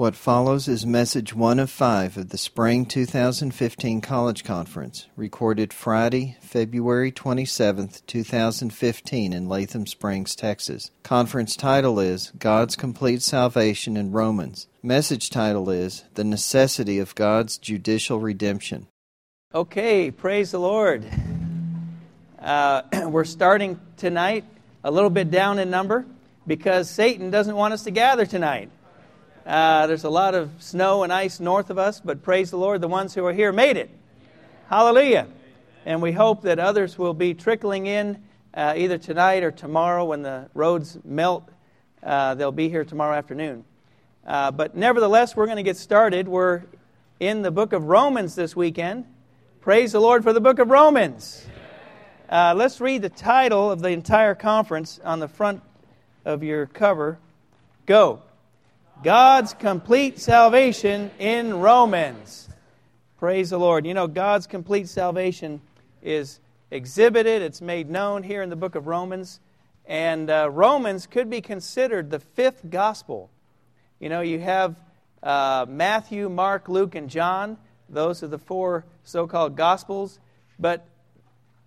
What follows is message one of five of the Spring 2015 College Conference, recorded Friday, February 27, 2015, in Latham Springs, Texas. Conference title is God's Complete Salvation in Romans. Message title is The Necessity of God's Judicial Redemption. Okay, praise the Lord. Uh, we're starting tonight a little bit down in number because Satan doesn't want us to gather tonight. Uh, there's a lot of snow and ice north of us, but praise the Lord, the ones who are here made it. Hallelujah. And we hope that others will be trickling in uh, either tonight or tomorrow when the roads melt. Uh, they'll be here tomorrow afternoon. Uh, but nevertheless, we're going to get started. We're in the book of Romans this weekend. Praise the Lord for the book of Romans. Uh, let's read the title of the entire conference on the front of your cover. Go. God's complete salvation in Romans. Praise the Lord. You know, God's complete salvation is exhibited, it's made known here in the book of Romans. And uh, Romans could be considered the fifth gospel. You know, you have uh, Matthew, Mark, Luke, and John. Those are the four so called gospels. But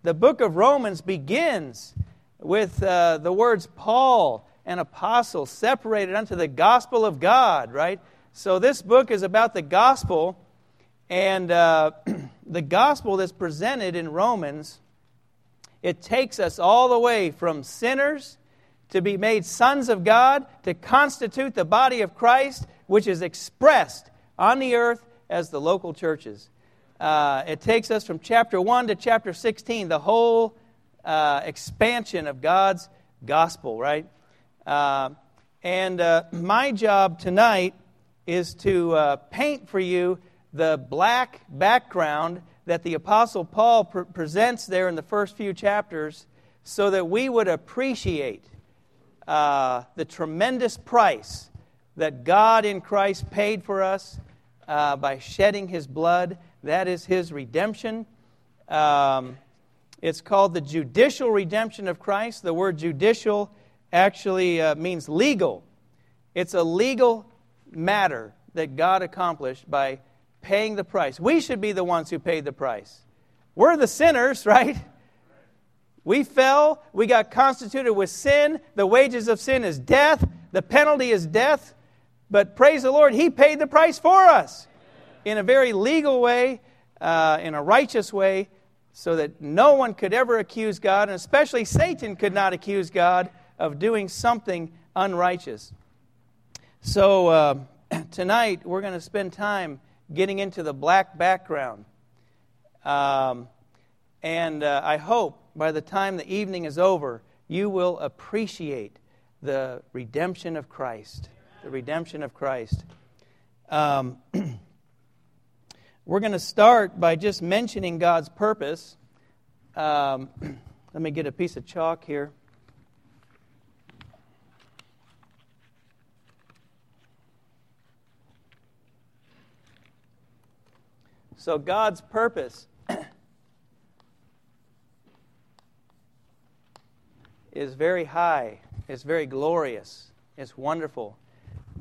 the book of Romans begins with uh, the words Paul an apostle separated unto the gospel of God, right? So this book is about the gospel, and uh, the gospel that's presented in Romans, it takes us all the way from sinners to be made sons of God, to constitute the body of Christ, which is expressed on the earth as the local churches. Uh, it takes us from chapter 1 to chapter 16, the whole uh, expansion of God's gospel, right? Uh, and uh, my job tonight is to uh, paint for you the black background that the Apostle Paul pr- presents there in the first few chapters so that we would appreciate uh, the tremendous price that God in Christ paid for us uh, by shedding his blood. That is his redemption. Um, it's called the judicial redemption of Christ. The word judicial actually uh, means legal. It's a legal matter that God accomplished by paying the price. We should be the ones who paid the price. We're the sinners, right? We fell. We got constituted with sin. The wages of sin is death. The penalty is death. But praise the Lord, He paid the price for us in a very legal way, uh, in a righteous way, so that no one could ever accuse God, and especially Satan could not accuse God of doing something unrighteous. So, uh, tonight we're going to spend time getting into the black background. Um, and uh, I hope by the time the evening is over, you will appreciate the redemption of Christ. The redemption of Christ. Um, we're going to start by just mentioning God's purpose. Um, let me get a piece of chalk here. So, God's purpose is very high, it's very glorious, it's wonderful.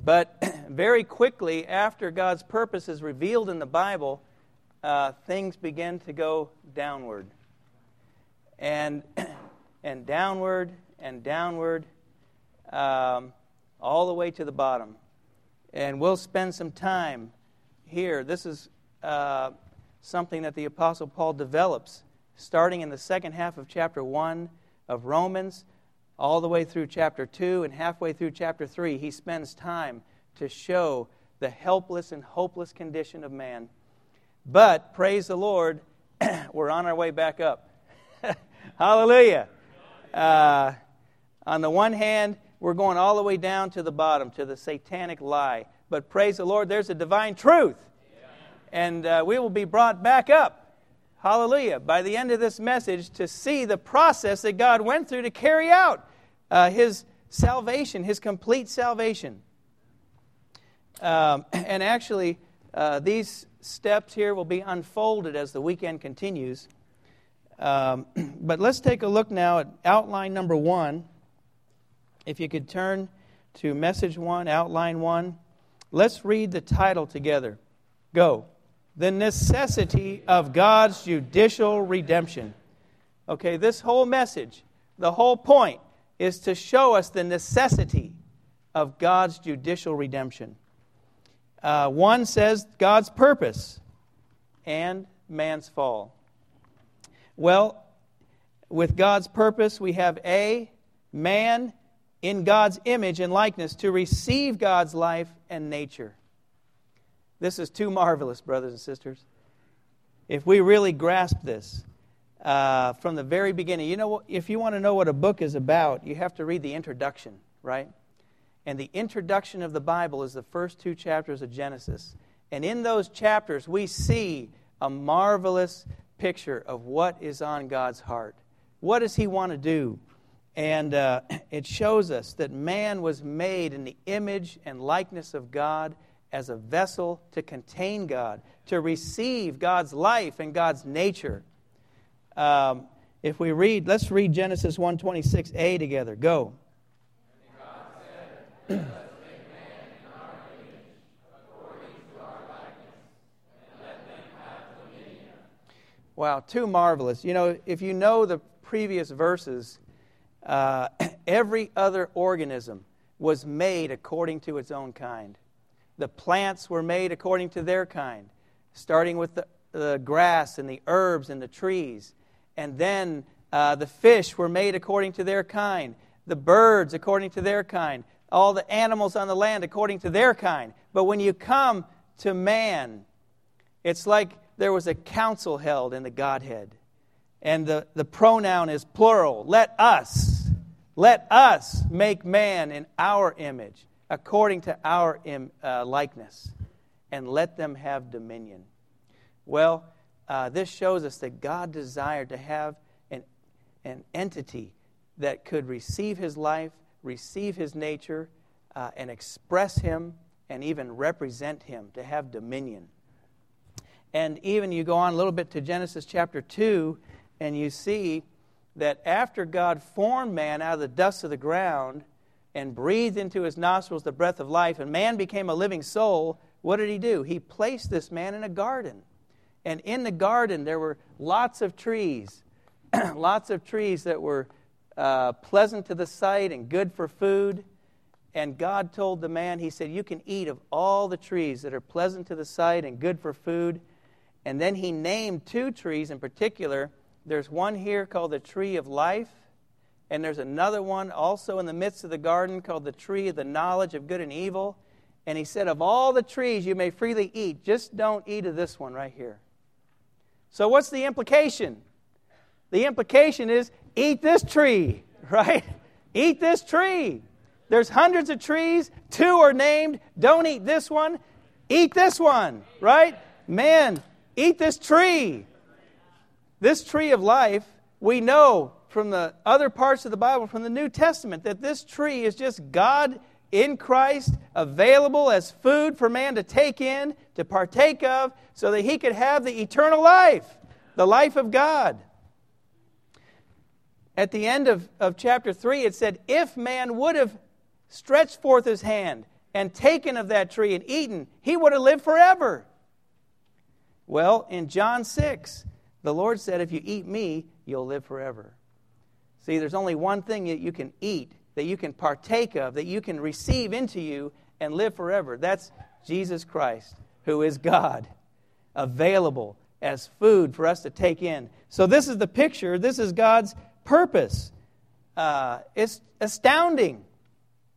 But very quickly, after God's purpose is revealed in the Bible, uh, things begin to go downward. And, and downward and downward, um, all the way to the bottom. And we'll spend some time here. This is uh, something that the Apostle Paul develops starting in the second half of chapter 1 of Romans, all the way through chapter 2 and halfway through chapter 3. He spends time to show the helpless and hopeless condition of man. But, praise the Lord, we're on our way back up. Hallelujah. Uh, on the one hand, we're going all the way down to the bottom, to the satanic lie. But praise the Lord, there's a divine truth and uh, we will be brought back up, hallelujah, by the end of this message to see the process that God went through to carry out uh, His salvation, His complete salvation. Um, and actually, uh, these steps here will be unfolded as the weekend continues. Um, but let's take a look now at outline number one. If you could turn to message one, outline one. Let's read the title together. Go. The necessity of God's judicial redemption. Okay, this whole message, the whole point, is to show us the necessity of God's judicial redemption. Uh, one says God's purpose and man's fall. Well, with God's purpose, we have A, man in God's image and likeness to receive God's life and nature. This is too marvelous, brothers and sisters. If we really grasp this uh, from the very beginning, you know, if you want to know what a book is about, you have to read the introduction, right? And the introduction of the Bible is the first two chapters of Genesis. And in those chapters, we see a marvelous picture of what is on God's heart. What does He want to do? And uh, it shows us that man was made in the image and likeness of God as a vessel to contain God, to receive God's life and God's nature. Um, if we read, let's read Genesis 1:26a together. Go. Wow, too marvelous. You know, if you know the previous verses, uh, every other organism was made according to its own kind. The plants were made according to their kind, starting with the, the grass and the herbs and the trees. And then uh, the fish were made according to their kind, the birds according to their kind, all the animals on the land according to their kind. But when you come to man, it's like there was a council held in the Godhead. And the, the pronoun is plural. Let us, let us make man in our image, according to our uh, likeness, and let them have dominion. Well, uh, this shows us that God desired to have an, an entity that could receive his life, receive his nature, uh, and express him and even represent him, to have dominion. And even you go on a little bit to Genesis chapter 2, and you see that after God formed man out of the dust of the ground and breathed into his nostrils the breath of life, and man became a living soul, what did he do? He placed this man in a garden. And in the garden, there were lots of trees, lots of trees that were uh, pleasant to the sight and good for food. And God told the man, He said, You can eat of all the trees that are pleasant to the sight and good for food and then he named two trees in particular. There's one here called the tree of life, and there's another one also in the midst of the garden called the tree of the knowledge of good and evil. And he said, Of all the trees you may freely eat, just don't eat of this one right here. So, what's the implication? The implication is eat this tree, right? Eat this tree. There's hundreds of trees, two are named. Don't eat this one, eat this one, right? Man, Eat this tree. This tree of life, we know from the other parts of the Bible, from the New Testament, that this tree is just God in Christ available as food for man to take in, to partake of, so that he could have the eternal life, the life of God. At the end of, of chapter 3, it said, If man would have stretched forth his hand and taken of that tree and eaten, he would have lived forever. Well, in John 6, the Lord said, If you eat me, you'll live forever. See, there's only one thing that you can eat, that you can partake of, that you can receive into you and live forever. That's Jesus Christ, who is God, available as food for us to take in. So, this is the picture. This is God's purpose. Uh, it's astounding.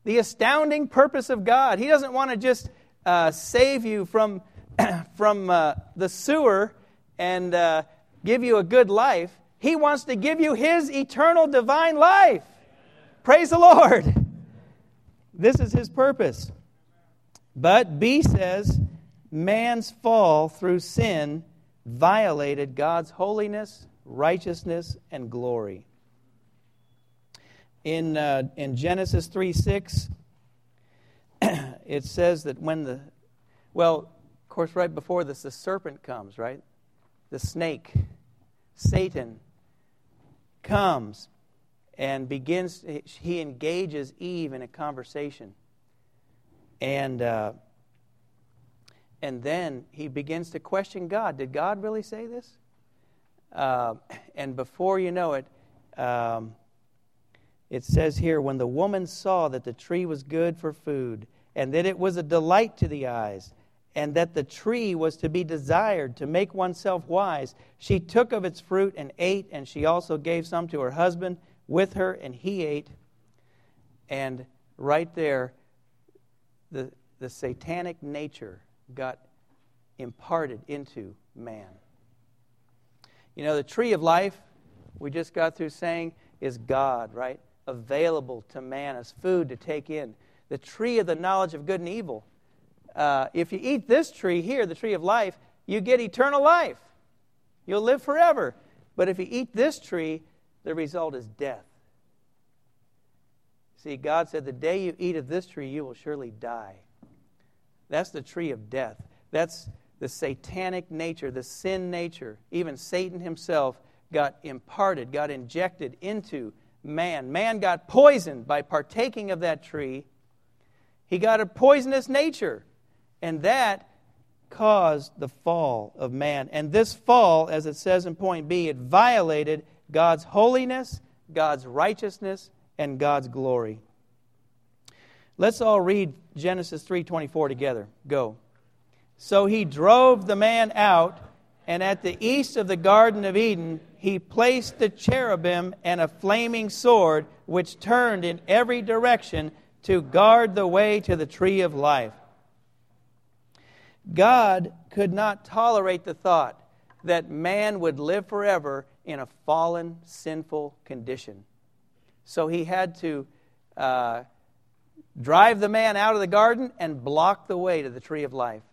The astounding purpose of God. He doesn't want to just uh, save you from from uh, the sewer and uh, give you a good life. He wants to give you His eternal divine life. Praise the Lord. This is His purpose. But B says, man's fall through sin violated God's holiness, righteousness, and glory. In, uh, in Genesis 3 6, it says that when the, well, of course, right before this, the serpent comes, right? The snake, Satan, comes and begins, he engages Eve in a conversation. And uh, and then he begins to question God. Did God really say this? Uh, and before you know it, um, it says here when the woman saw that the tree was good for food, and that it was a delight to the eyes, and that the tree was to be desired to make oneself wise, she took of its fruit and ate, and she also gave some to her husband with her, and he ate. And right there, the, the satanic nature got imparted into man. You know, the tree of life, we just got through saying, is God, right? Available to man as food to take in. The tree of the knowledge of good and evil. Uh, if you eat this tree here, the tree of life, you get eternal life. You'll live forever. But if you eat this tree, the result is death. See, God said, The day you eat of this tree, you will surely die. That's the tree of death. That's the satanic nature, the sin nature. Even Satan himself got imparted, got injected into man. Man got poisoned by partaking of that tree. He got a poisonous nature. And that caused the fall of man. And this fall, as it says in point B, it violated God's holiness, God's righteousness, and God's glory. Let's all read Genesis 3:24 together. Go. So he drove the man out, and at the east of the garden of Eden he placed the cherubim and a flaming sword which turned in every direction to guard the way to the tree of life. God could not tolerate the thought that man would live forever in a fallen, sinful condition. So he had to uh, drive the man out of the garden and block the way to the tree of life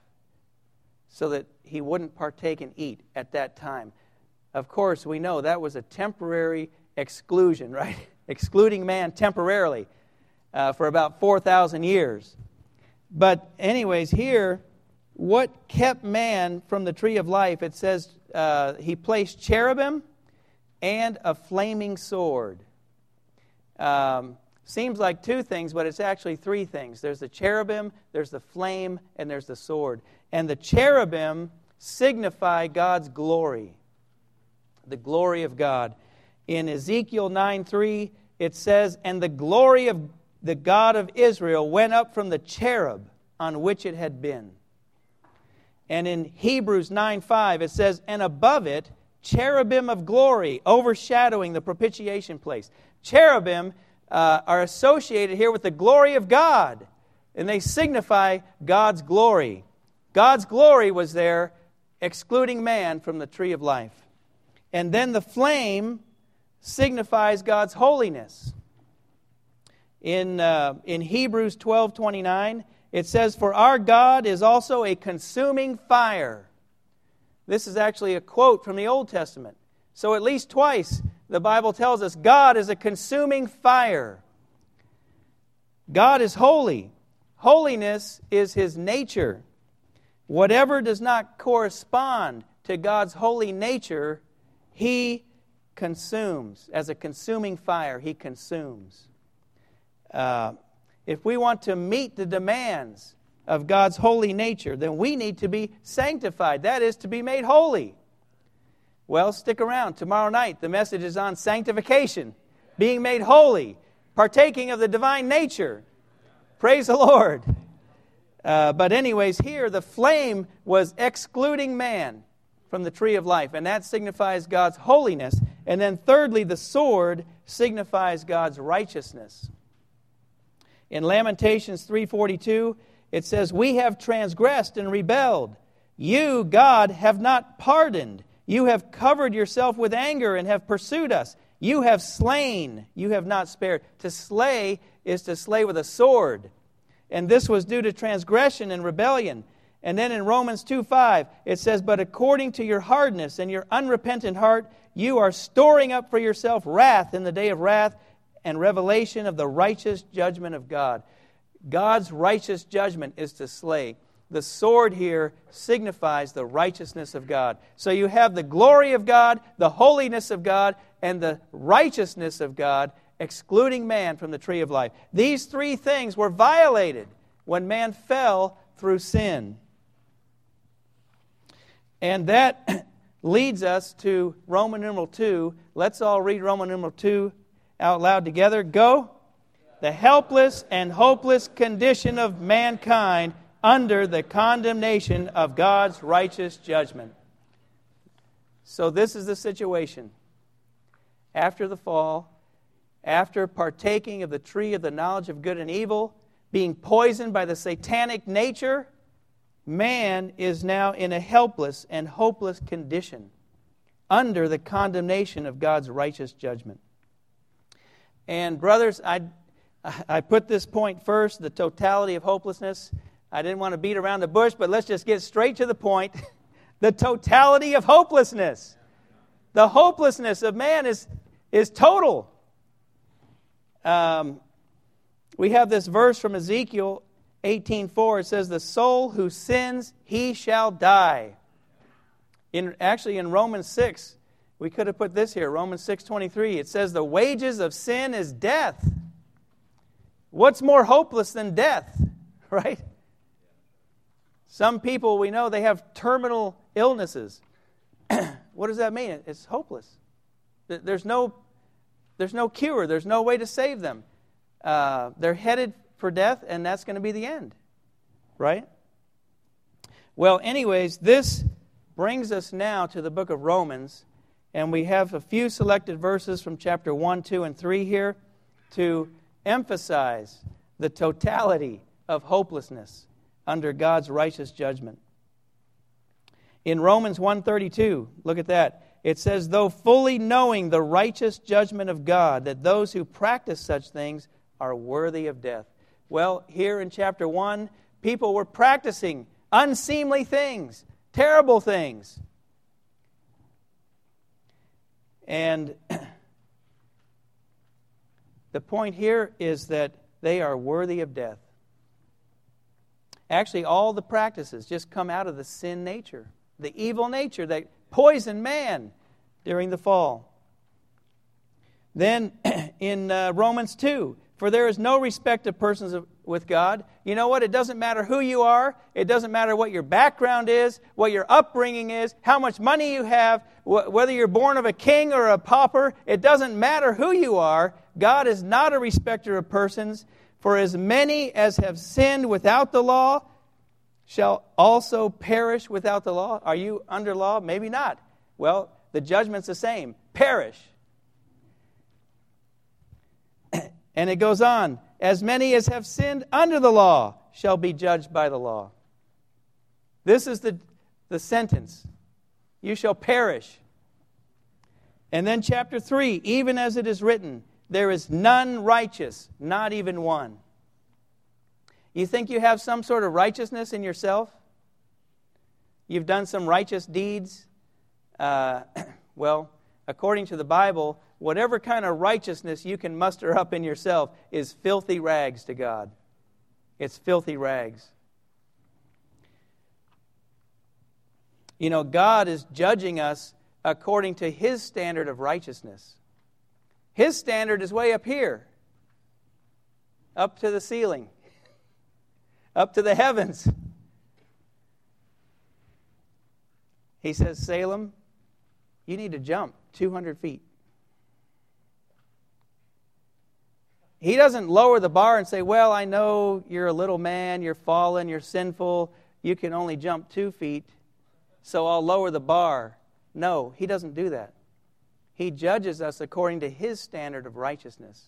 so that he wouldn't partake and eat at that time. Of course, we know that was a temporary exclusion, right? Excluding man temporarily uh, for about 4,000 years. But, anyways, here, what kept man from the tree of life? It says uh, he placed cherubim and a flaming sword. Um, seems like two things, but it's actually three things. There's the cherubim, there's the flame, and there's the sword. And the cherubim signify God's glory, the glory of God. In Ezekiel 9 3, it says, And the glory of the God of Israel went up from the cherub on which it had been. And in Hebrews 9 5, it says, And above it, cherubim of glory overshadowing the propitiation place. Cherubim uh, are associated here with the glory of God, and they signify God's glory. God's glory was there, excluding man from the tree of life. And then the flame signifies God's holiness. In, uh, in Hebrews 12 29, it says, For our God is also a consuming fire. This is actually a quote from the Old Testament. So, at least twice, the Bible tells us God is a consuming fire. God is holy. Holiness is his nature. Whatever does not correspond to God's holy nature, He consumes. As a consuming fire, He consumes. Uh, if we want to meet the demands of God's holy nature, then we need to be sanctified. That is, to be made holy. Well, stick around. Tomorrow night, the message is on sanctification, being made holy, partaking of the divine nature. Praise the Lord. Uh, but, anyways, here the flame was excluding man from the tree of life, and that signifies God's holiness. And then, thirdly, the sword signifies God's righteousness. In Lamentations 3:42, it says, "We have transgressed and rebelled. You, God, have not pardoned. You have covered yourself with anger and have pursued us. You have slain, you have not spared." To slay is to slay with a sword and this was due to transgression and rebellion. And then in Romans 2 5, it says, But according to your hardness and your unrepentant heart, you are storing up for yourself wrath in the day of wrath and revelation of the righteous judgment of God. God's righteous judgment is to slay. The sword here signifies the righteousness of God. So you have the glory of God, the holiness of God, and the righteousness of God excluding man from the tree of life. These three things were violated when man fell through sin. And that leads us to Roman numeral 2. Let's all read Roman numeral 2 out loud together. Go. The helpless and hopeless condition of mankind under the condemnation of God's righteous judgment. So, this is the situation. After the fall, after partaking of the tree of the knowledge of good and evil, being poisoned by the satanic nature, man is now in a helpless and hopeless condition under the condemnation of God's righteous judgment. And, brothers, I, I put this point first the totality of hopelessness. I didn't want to beat around the bush, but let's just get straight to the point. the totality of hopelessness. The hopelessness of man is, is total. Um, we have this verse from Ezekiel 18:4. It says, "The soul who sins, he shall die." In actually in Romans 6, we could have put this here, Romans 6:23. It says, "The wages of sin is death." What's more hopeless than death, right? Some people we know they have terminal illnesses. what does that mean? It's hopeless. There's no, there's no cure. There's no way to save them. Uh, they're headed for death, and that's going to be the end, right? Well, anyways, this brings us now to the book of Romans, and we have a few selected verses from chapter 1, 2, and 3 here to emphasize the totality of hopelessness under God's righteous judgment. In Romans 1:32, look at that. It says, "Though fully knowing the righteous judgment of God, that those who practice such things are worthy of death." Well, here in chapter 1, people were practicing unseemly things, terrible things. And the point here is that they are worthy of death. Actually, all the practices just come out of the sin nature, the evil nature that poisoned man during the fall. Then in uh, Romans 2, for there is no respect of persons with God. You know what? It doesn't matter who you are. It doesn't matter what your background is, what your upbringing is, how much money you have, wh- whether you're born of a king or a pauper. It doesn't matter who you are. God is not a respecter of persons. For as many as have sinned without the law shall also perish without the law. Are you under law? Maybe not. Well, the judgment's the same perish. And it goes on as many as have sinned under the law shall be judged by the law. This is the, the sentence. You shall perish. And then, chapter 3 even as it is written, there is none righteous, not even one. You think you have some sort of righteousness in yourself? You've done some righteous deeds? Uh, well, according to the Bible, whatever kind of righteousness you can muster up in yourself is filthy rags to God. It's filthy rags. You know, God is judging us according to His standard of righteousness. His standard is way up here, up to the ceiling, up to the heavens. He says, Salem, you need to jump 200 feet. He doesn't lower the bar and say, Well, I know you're a little man, you're fallen, you're sinful, you can only jump two feet, so I'll lower the bar. No, he doesn't do that. He judges us according to His standard of righteousness.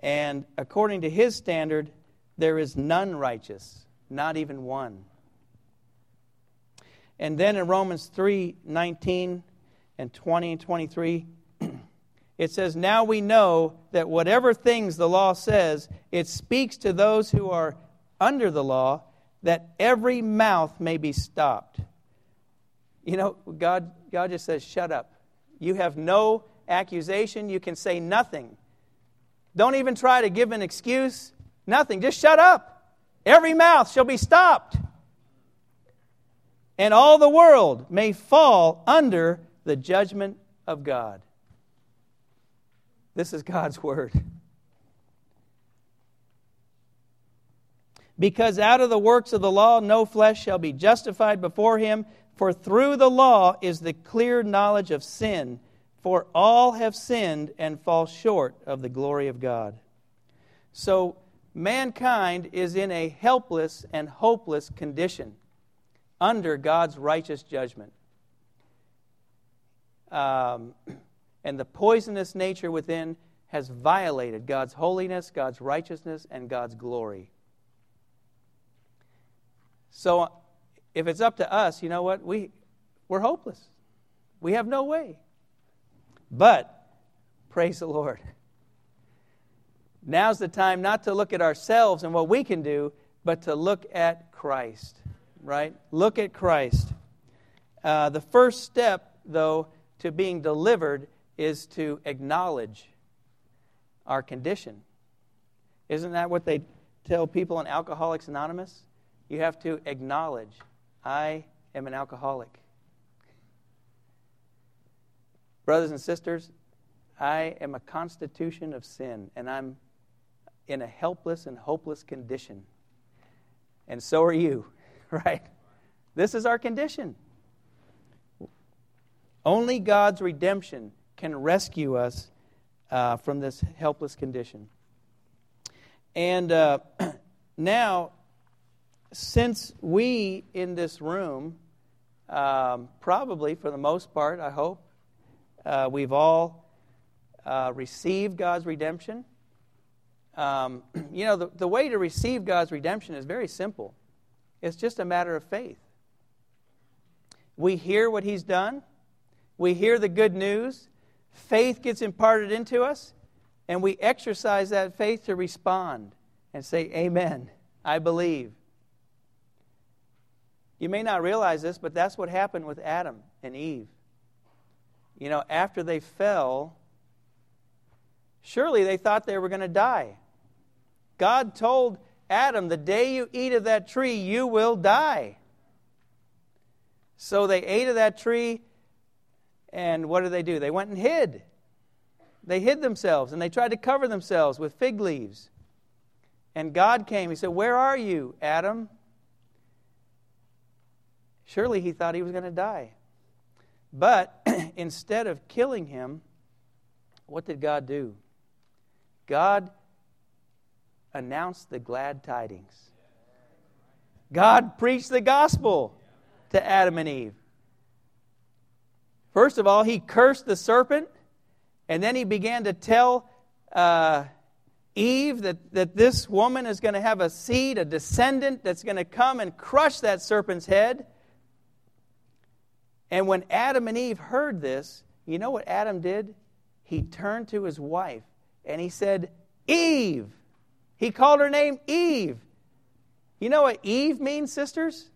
And according to His standard, there is none righteous, not even one. And then in Romans 3 19 and 20 and 23, it says, Now we know that whatever things the law says, it speaks to those who are under the law, that every mouth may be stopped. You know, God, God just says, Shut up. You have no accusation. You can say nothing. Don't even try to give an excuse. Nothing. Just shut up. Every mouth shall be stopped. And all the world may fall under the judgment of God. This is God's word. Because out of the works of the law no flesh shall be justified before him, For through the law is the clear knowledge of sin, for all have sinned and fall short of the glory of God. So, mankind is in a helpless and hopeless condition under God's righteous judgment. Um, and the poisonous nature within has violated God's holiness, God's righteousness, and God's glory. So, if it's up to us, you know what? We, we're hopeless. We have no way. But, praise the Lord. Now's the time not to look at ourselves and what we can do, but to look at Christ, right? Look at Christ. Uh, the first step, though, to being delivered is to acknowledge our condition. Isn't that what they tell people in Alcoholics Anonymous? You have to acknowledge, I am an alcoholic. Brothers and sisters, I am a constitution of sin, and I'm in a helpless and hopeless condition. And so are you, right? This is our condition. Only God's redemption can rescue us uh, from this helpless condition. And uh, now, since we in this room, um, probably for the most part, I hope, uh, we've all uh, received God's redemption. Um, you know, the, the way to receive God's redemption is very simple it's just a matter of faith. We hear what He's done, we hear the good news, faith gets imparted into us, and we exercise that faith to respond and say, Amen, I believe. You may not realize this, but that's what happened with Adam and Eve. You know, after they fell, surely they thought they were going to die. God told Adam, The day you eat of that tree, you will die. So they ate of that tree, and what did they do? They went and hid. They hid themselves, and they tried to cover themselves with fig leaves. And God came. He said, Where are you, Adam? Surely he thought he was going to die. But instead of killing him, what did God do? God announced the glad tidings. God preached the gospel to Adam and Eve. First of all, he cursed the serpent, and then he began to tell uh, Eve that, that this woman is going to have a seed, a descendant that's going to come and crush that serpent's head. And when Adam and Eve heard this, you know what Adam did? He turned to his wife and he said, Eve. He called her name Eve. You know what Eve means, sisters?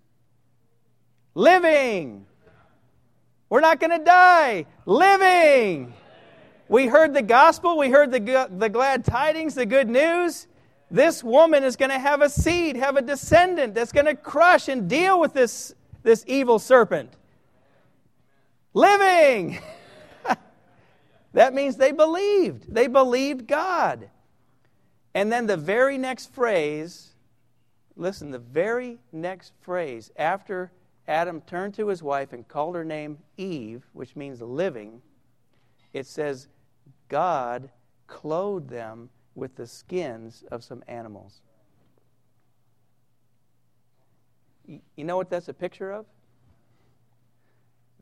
Living. We're not going to die. Living. We heard the gospel. We heard the, the glad tidings, the good news. This woman is going to have a seed, have a descendant that's going to crush and deal with this, this evil serpent. Living. that means they believed. They believed God. And then the very next phrase, listen, the very next phrase after Adam turned to his wife and called her name Eve, which means living, it says, God clothed them with the skins of some animals. You know what that's a picture of?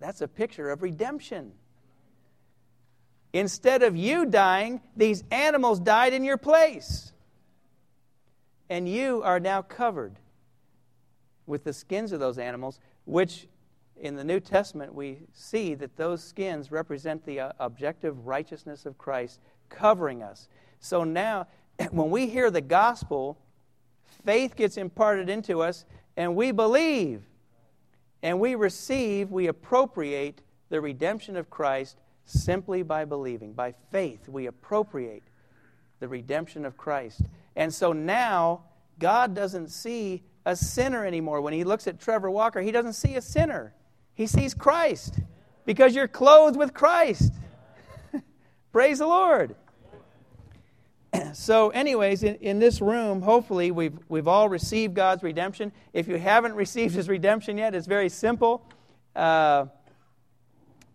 That's a picture of redemption. Instead of you dying, these animals died in your place. And you are now covered with the skins of those animals, which in the New Testament we see that those skins represent the uh, objective righteousness of Christ covering us. So now, when we hear the gospel, faith gets imparted into us, and we believe, and we receive, we appropriate the redemption of Christ simply by believing. By faith, we appropriate the redemption of Christ. And so now, God doesn't see a sinner anymore. When He looks at Trevor Walker, He doesn't see a sinner, He sees Christ because you're clothed with Christ. Praise the Lord. So, anyways, in, in this room, hopefully, we've, we've all received God's redemption. If you haven't received His redemption yet, it's very simple. Uh,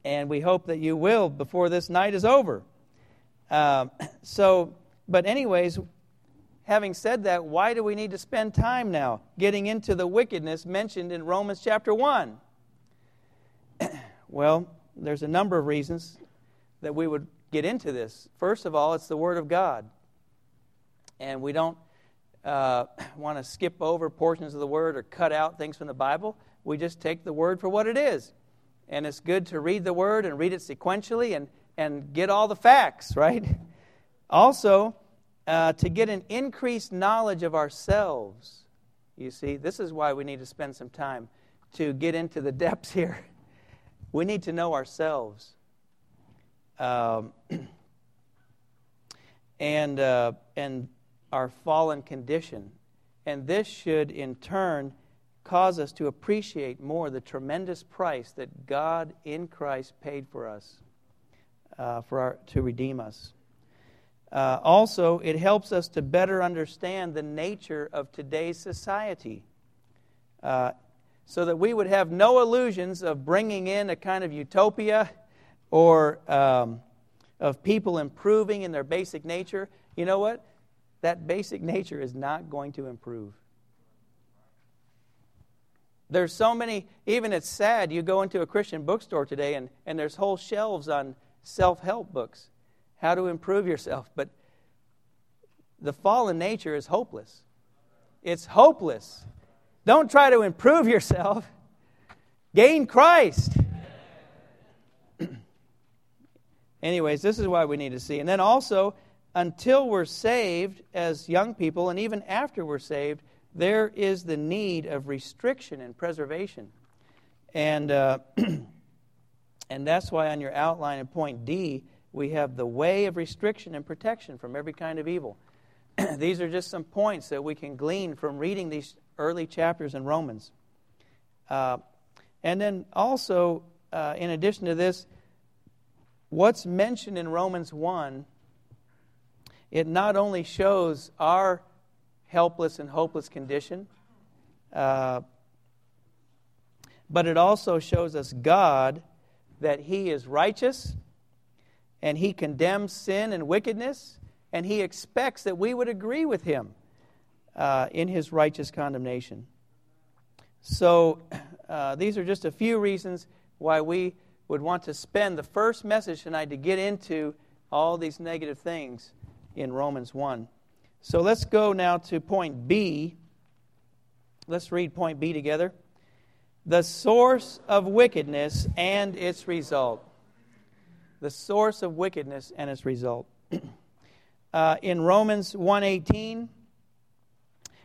and we hope that you will before this night is over. Uh, so, but, anyways, having said that, why do we need to spend time now getting into the wickedness mentioned in Romans chapter 1? well, there's a number of reasons that we would get into this. First of all, it's the Word of God. And we don't uh, want to skip over portions of the Word or cut out things from the Bible. We just take the Word for what it is. And it's good to read the Word and read it sequentially and, and get all the facts, right? Also, uh, to get an increased knowledge of ourselves. You see, this is why we need to spend some time to get into the depths here. We need to know ourselves. Um, and, uh, and our fallen condition. And this should, in turn, cause us to appreciate more the tremendous price that God in Christ paid for us, uh, for our, to redeem us. Uh, also, it helps us to better understand the nature of today's society uh, so that we would have no illusions of bringing in a kind of utopia or um, of people improving in their basic nature. You know what? That basic nature is not going to improve. There's so many, even it's sad, you go into a Christian bookstore today and, and there's whole shelves on self help books how to improve yourself. But the fallen nature is hopeless. It's hopeless. Don't try to improve yourself, gain Christ. Anyways, this is why we need to see. And then also, until we're saved as young people, and even after we're saved, there is the need of restriction and preservation. And, uh, and that's why on your outline in point D, we have the way of restriction and protection from every kind of evil. these are just some points that we can glean from reading these early chapters in Romans. Uh, and then also, uh, in addition to this, what's mentioned in Romans 1, it not only shows our helpless and hopeless condition, uh, but it also shows us God that He is righteous and he condemns sin and wickedness, and he expects that we would agree with him uh, in his righteous condemnation. So, uh, these are just a few reasons why we would want to spend the first message tonight to get into all these negative things in Romans 1. So, let's go now to point B. Let's read point B together. The source of wickedness and its result the source of wickedness and its result. uh, in Romans 1:18,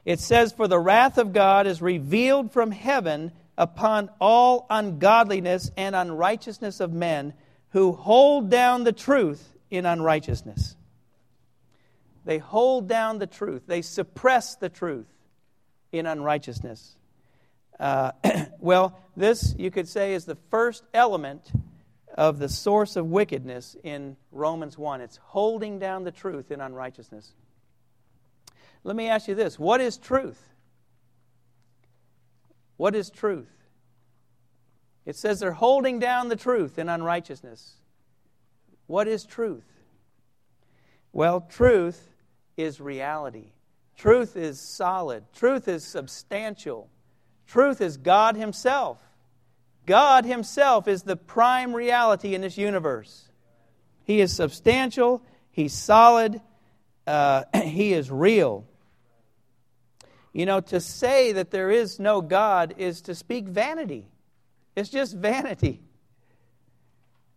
it says, "For the wrath of God is revealed from heaven upon all ungodliness and unrighteousness of men who hold down the truth in unrighteousness." They hold down the truth. They suppress the truth in unrighteousness. Uh, well, this, you could say, is the first element of the source of wickedness in Romans 1. It's holding down the truth in unrighteousness. Let me ask you this what is truth? What is truth? It says they're holding down the truth in unrighteousness. What is truth? Well, truth is reality. Truth is solid. Truth is substantial. Truth is God Himself. God Himself is the prime reality in this universe. He is substantial, He's solid, uh, He is real. You know, to say that there is no God is to speak vanity. It's just vanity.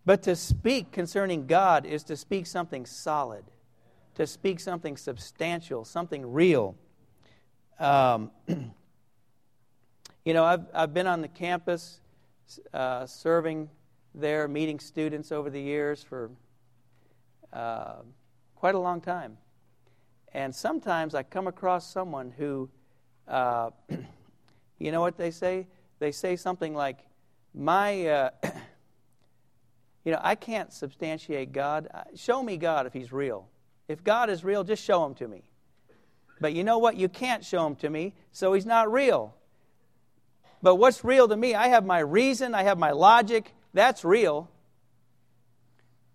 But to speak concerning God is to speak something solid, to speak something substantial, something real. Um, you know, I've, I've been on the campus uh, serving there, meeting students over the years for uh, quite a long time. And sometimes I come across someone who, uh, you know what they say? They say something like, My, uh, you know, I can't substantiate God. Show me God if He's real. If God is real, just show Him to me. But you know what? You can't show Him to me, so He's not real. But what's real to me? I have my reason, I have my logic. That's real.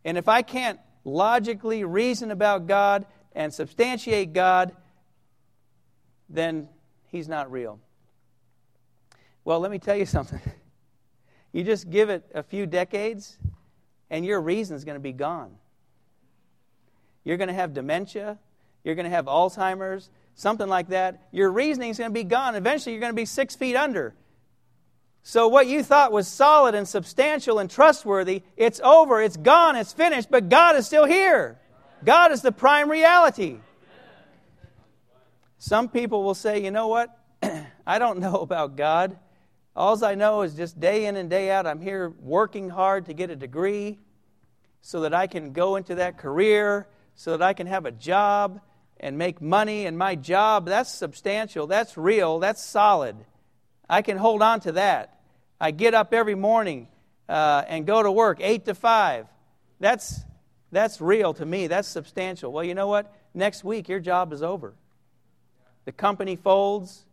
And if I can't logically reason about God and substantiate God, then He's not real. Well, let me tell you something. You just give it a few decades, and your reason is going to be gone. You're going to have dementia, you're going to have Alzheimer's, something like that. Your reasoning is going to be gone. Eventually, you're going to be six feet under. So, what you thought was solid and substantial and trustworthy, it's over, it's gone, it's finished, but God is still here. God is the prime reality. Some people will say, you know what? I don't know about God. All I know is just day in and day out, I'm here working hard to get a degree so that I can go into that career, so that I can have a job and make money. And my job, that's substantial, that's real, that's solid. I can hold on to that. I get up every morning uh, and go to work, 8 to 5. That's, that's real to me, that's substantial. Well, you know what? Next week, your job is over. The company folds,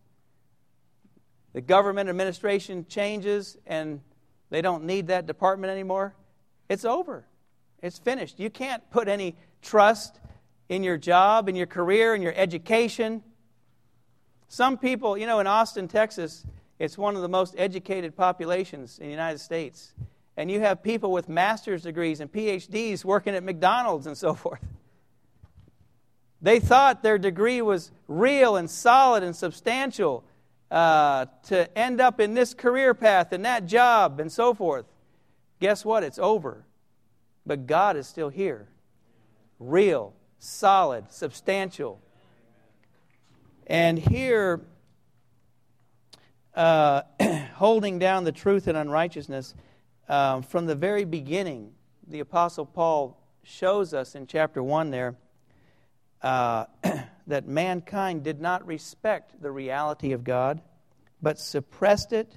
the government administration changes and they don't need that department anymore, it's over. It's finished. You can't put any trust in your job, in your career, in your education. Some people, you know, in Austin, Texas, it's one of the most educated populations in the United States. And you have people with master's degrees and PhDs working at McDonald's and so forth. They thought their degree was real and solid and substantial uh, to end up in this career path and that job and so forth. Guess what? It's over. But God is still here. Real, solid, substantial. And here, uh, holding down the truth and unrighteousness, um, from the very beginning, the Apostle Paul shows us in chapter 1 there uh, that mankind did not respect the reality of God, but suppressed it.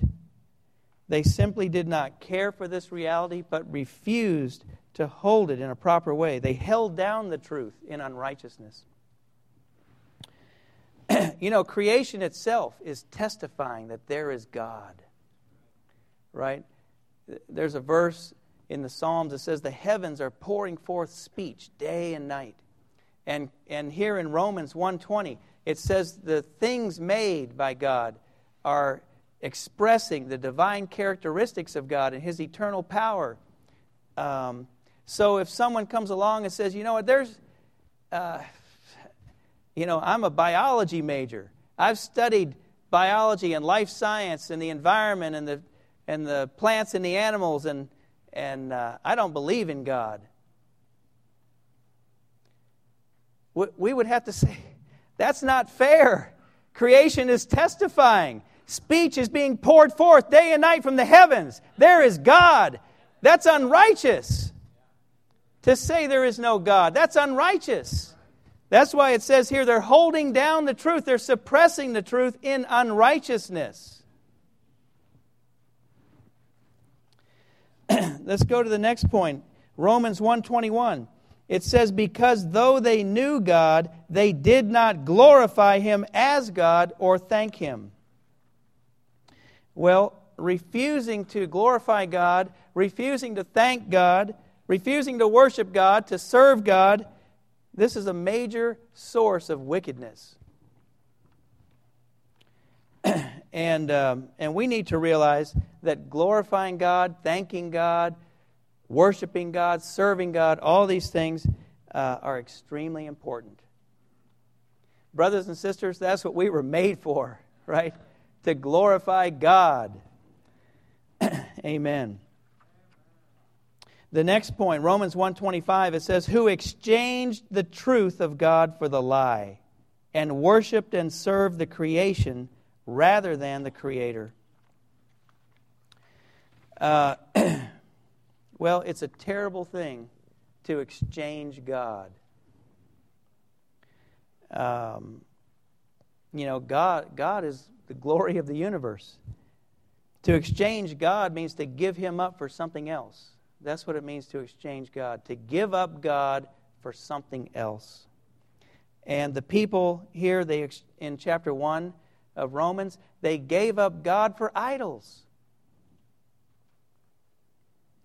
They simply did not care for this reality, but refused to hold it in a proper way. They held down the truth in unrighteousness. you know, creation itself is testifying that there is God. Right? There's a verse in the Psalms that says, The heavens are pouring forth speech day and night. And, and here in Romans 1.20, it says the things made by God are expressing the divine characteristics of God and His eternal power. Um, so if someone comes along and says, you know what, there's, uh, you know, I'm a biology major. I've studied biology and life science and the environment and the, and the plants and the animals, and, and uh, I don't believe in God. we would have to say, that's not fair. Creation is testifying. Speech is being poured forth day and night from the heavens. There is God. That's unrighteous. To say there is no God, that's unrighteous. That's why it says here they're holding down the truth, they're suppressing the truth in unrighteousness. Let's go to the next point. Romans 121 it says, Because though they knew God, they did not glorify him as God or thank him. Well, refusing to glorify God, refusing to thank God, refusing to worship God, to serve God, this is a major source of wickedness. and, um, and we need to realize that glorifying God, thanking God, worshiping God, serving God, all these things uh, are extremely important. Brothers and sisters, that's what we were made for, right? To glorify God. Amen. The next point, Romans 125, it says, Who exchanged the truth of God for the lie, and worshiped and served the creation rather than the Creator. Uh, Well, it's a terrible thing to exchange God. Um, you know, God, God is the glory of the universe. To exchange God means to give Him up for something else. That's what it means to exchange God, to give up God for something else. And the people here, they in chapter 1, of Romans, they gave up God for idols.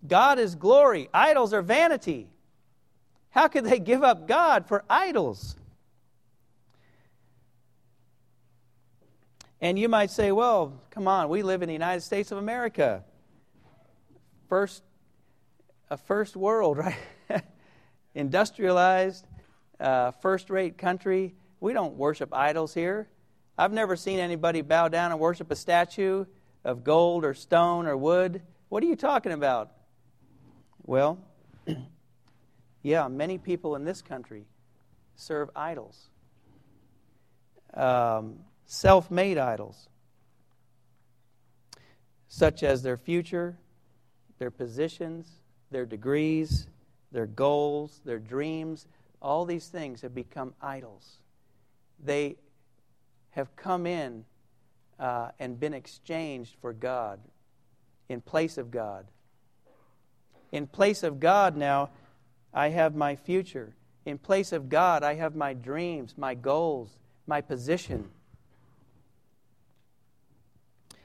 God is glory, idols are vanity. How could they give up God for idols? And you might say, well, come on, we live in the United States of America. First, a first world, right? Industrialized, uh, first rate country. We don't worship idols here. I've never seen anybody bow down and worship a statue of gold or stone or wood. What are you talking about? Well, yeah, many people in this country serve idols, um, self made idols, such as their future, their positions, their degrees, their goals, their dreams. All these things have become idols. They have come in uh, and been exchanged for God in place of God. In place of God now, I have my future. In place of God, I have my dreams, my goals, my position.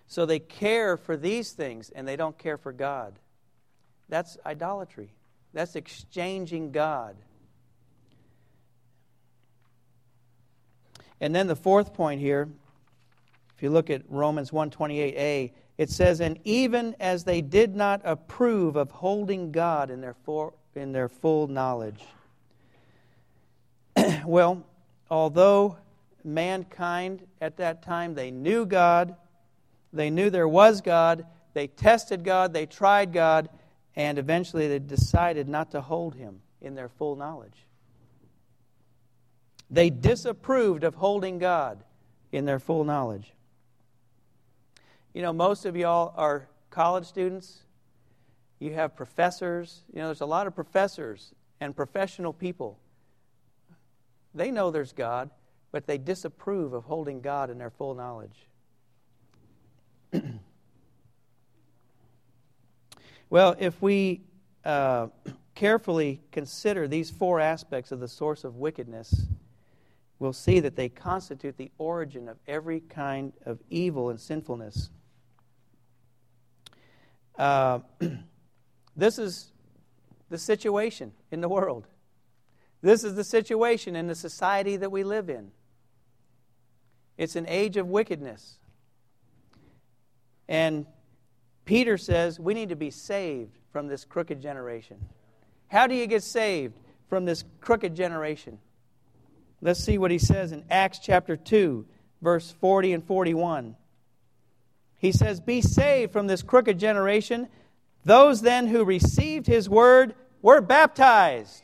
So they care for these things and they don't care for God. That's idolatry. That's exchanging God. And then the fourth point here, if you look at Romans 128a, it says, And even as they did not approve of holding God in their, for, in their full knowledge. well, although mankind at that time, they knew God, they knew there was God, they tested God, they tried God, and eventually they decided not to hold Him in their full knowledge. They disapproved of holding God in their full knowledge. You know, most of y'all are college students. You have professors. You know, there's a lot of professors and professional people. They know there's God, but they disapprove of holding God in their full knowledge. well, if we uh, carefully consider these four aspects of the source of wickedness, we'll see that they constitute the origin of every kind of evil and sinfulness. Uh, this is the situation in the world. This is the situation in the society that we live in. It's an age of wickedness. And Peter says we need to be saved from this crooked generation. How do you get saved from this crooked generation? Let's see what he says in Acts chapter 2, verse 40 and 41. He says, Be saved from this crooked generation. Those then who received his word were baptized.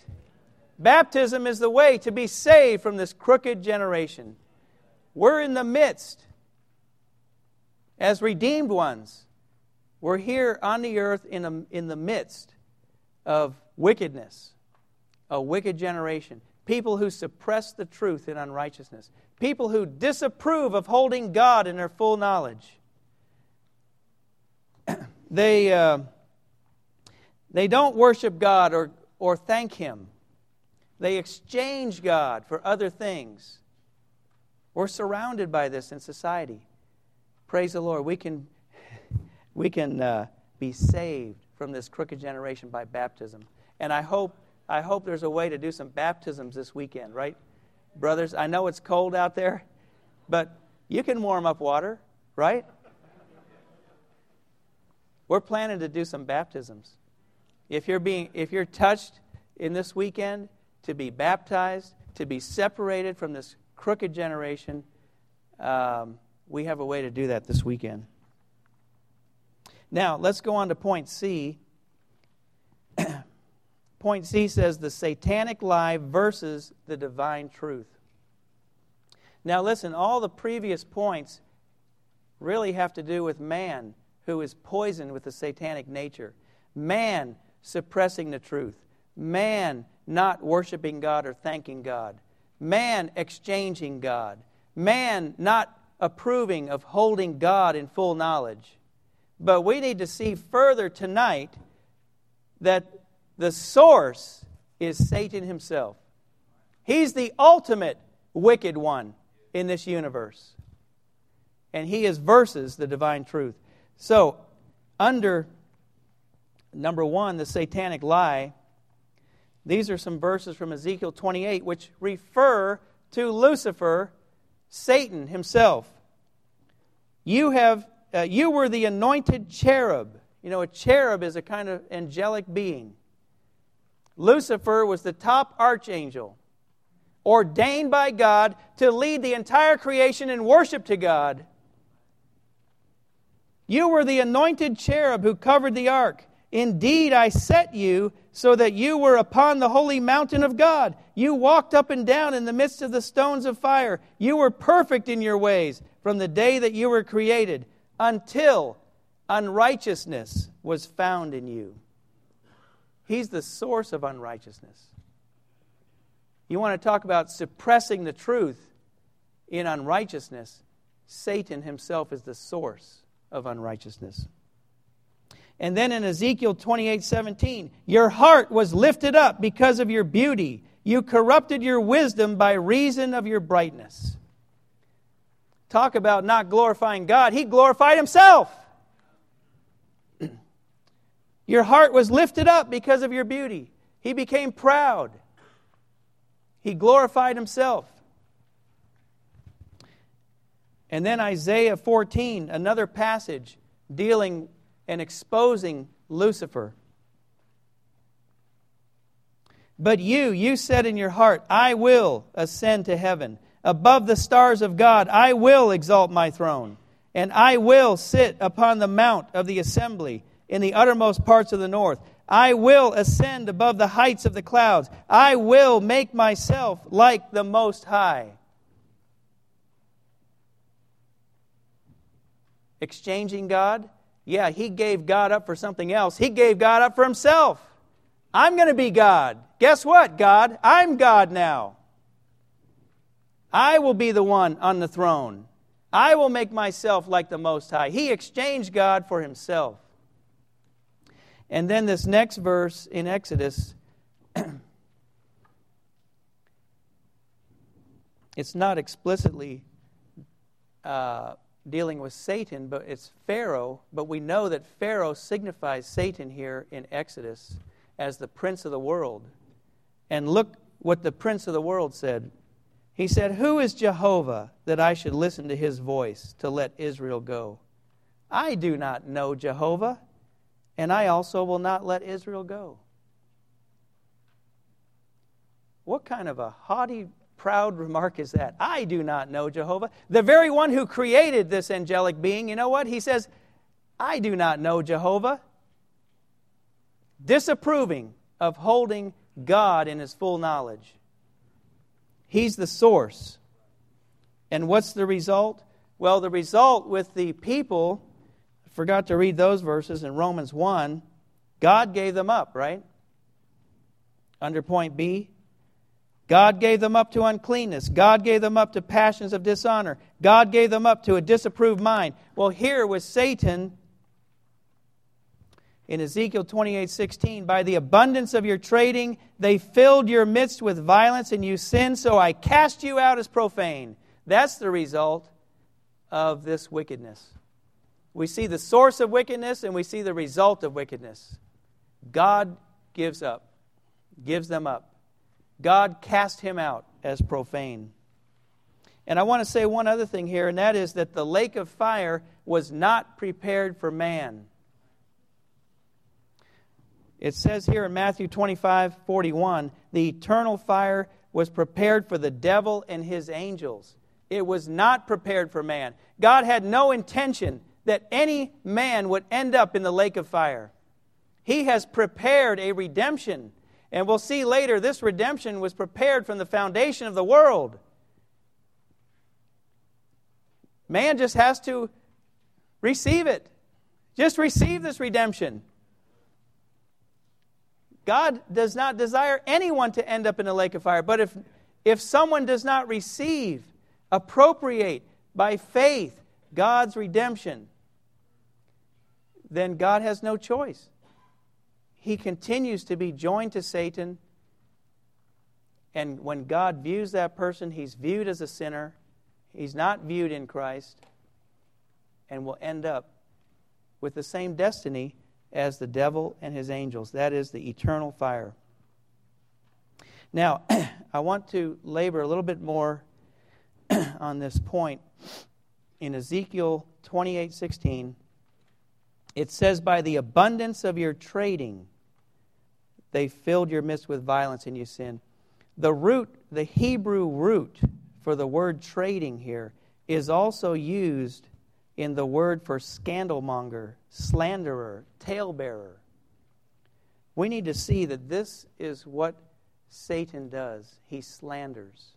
Baptism is the way to be saved from this crooked generation. We're in the midst, as redeemed ones, we're here on the earth in, a, in the midst of wickedness, a wicked generation, people who suppress the truth in unrighteousness, people who disapprove of holding God in their full knowledge. they. Uh, they don't worship God or, or thank Him. They exchange God for other things. We're surrounded by this in society. Praise the Lord. We can, we can uh, be saved from this crooked generation by baptism. And I hope, I hope there's a way to do some baptisms this weekend, right? Brothers, I know it's cold out there, but you can warm up water, right? We're planning to do some baptisms. If you're, being, if you're touched in this weekend to be baptized, to be separated from this crooked generation, um, we have a way to do that this weekend. Now, let's go on to point C. point C says the satanic lie versus the divine truth. Now, listen, all the previous points really have to do with man who is poisoned with the satanic nature. Man suppressing the truth, man not worshiping God or thanking God, man exchanging God, man not approving of holding God in full knowledge. But we need to see further tonight that the source is Satan himself. He's the ultimate wicked one in this universe. and he is versus the divine truth. So, under number one, the satanic lie, these are some verses from Ezekiel 28 which refer to Lucifer, Satan himself. You have uh, you were the anointed cherub. You know, a cherub is a kind of angelic being. Lucifer was the top archangel, ordained by God to lead the entire creation in worship to God. You were the anointed cherub who covered the ark. Indeed, I set you so that you were upon the holy mountain of God. You walked up and down in the midst of the stones of fire. You were perfect in your ways from the day that you were created until unrighteousness was found in you. He's the source of unrighteousness. You want to talk about suppressing the truth in unrighteousness? Satan himself is the source of unrighteousness. And then in Ezekiel 28 17, your heart was lifted up because of your beauty. You corrupted your wisdom by reason of your brightness. Talk about not glorifying God. He glorified himself. your heart was lifted up because of your beauty. He became proud. He glorified himself. And then Isaiah 14, another passage dealing and exposing Lucifer. But you, you said in your heart, I will ascend to heaven. Above the stars of God, I will exalt my throne, and I will sit upon the mount of the assembly in the uttermost parts of the north. I will ascend above the heights of the clouds. I will make myself like the Most High. Exchanging God yeah, he gave God up for something else. He gave God up for himself. I'm going to be God. Guess what, God? I'm God now. I will be the one on the throne. I will make myself like the Most High. He exchanged God for himself. And then this next verse in Exodus, it's not explicitly uh, dealing with Satan, but it's Pharaoh. But we know that Pharaoh signifies Satan here in Exodus as the prince of the world. And look what the prince of the world said. He said, Who is Jehovah that I should listen to his voice to let Israel go? I do not know Jehovah, and I also will not let Israel go. What kind of a haughty proud remark is that? I do not know Jehovah. The very one who created this angelic being, you know what? He says, I do not know Jehovah. Disapproving of holding God in his full knowledge. He's the source. And what's the result? Well, the result with the people, I forgot to read those verses in Romans 1, God gave them up, right? Under point B, God gave them up to uncleanness. God gave them up to passions of dishonor. God gave them up to a disapproved mind. Well, here was Satan in Ezekiel 28 16. By the abundance of your trading, they filled your midst with violence, and you sinned, so I cast you out as profane. That's the result of this wickedness. We see the source of wickedness and we see the result of wickedness. God gives up, gives them up. God cast him out as profane. And I want to say one other thing here, and that is that the lake of fire was not prepared for man. It says here in Matthew 25 41, the eternal fire was prepared for the devil and his angels. It was not prepared for man. God had no intention that any man would end up in the lake of fire. He has prepared a redemption and we'll see later, this redemption was prepared from the foundation of the world. Man just has to receive it. Just receive this redemption. God does not desire anyone to end up in a lake of fire. But if, if someone does not receive, appropriate by faith God's redemption, then God has no choice he continues to be joined to Satan. And when God views that person, he's viewed as a sinner. He's not viewed in Christ. and will end up with the same destiny as the devil and his angels. That is the eternal fire. Now, I want to labor a little bit more on this point. In Ezekiel 28 16, it says, By the abundance of your trading, they filled your midst with violence and you sinned. The root, the Hebrew root for the word trading here, is also used in the word for scandalmonger, slanderer, talebearer. We need to see that this is what Satan does. He slanders.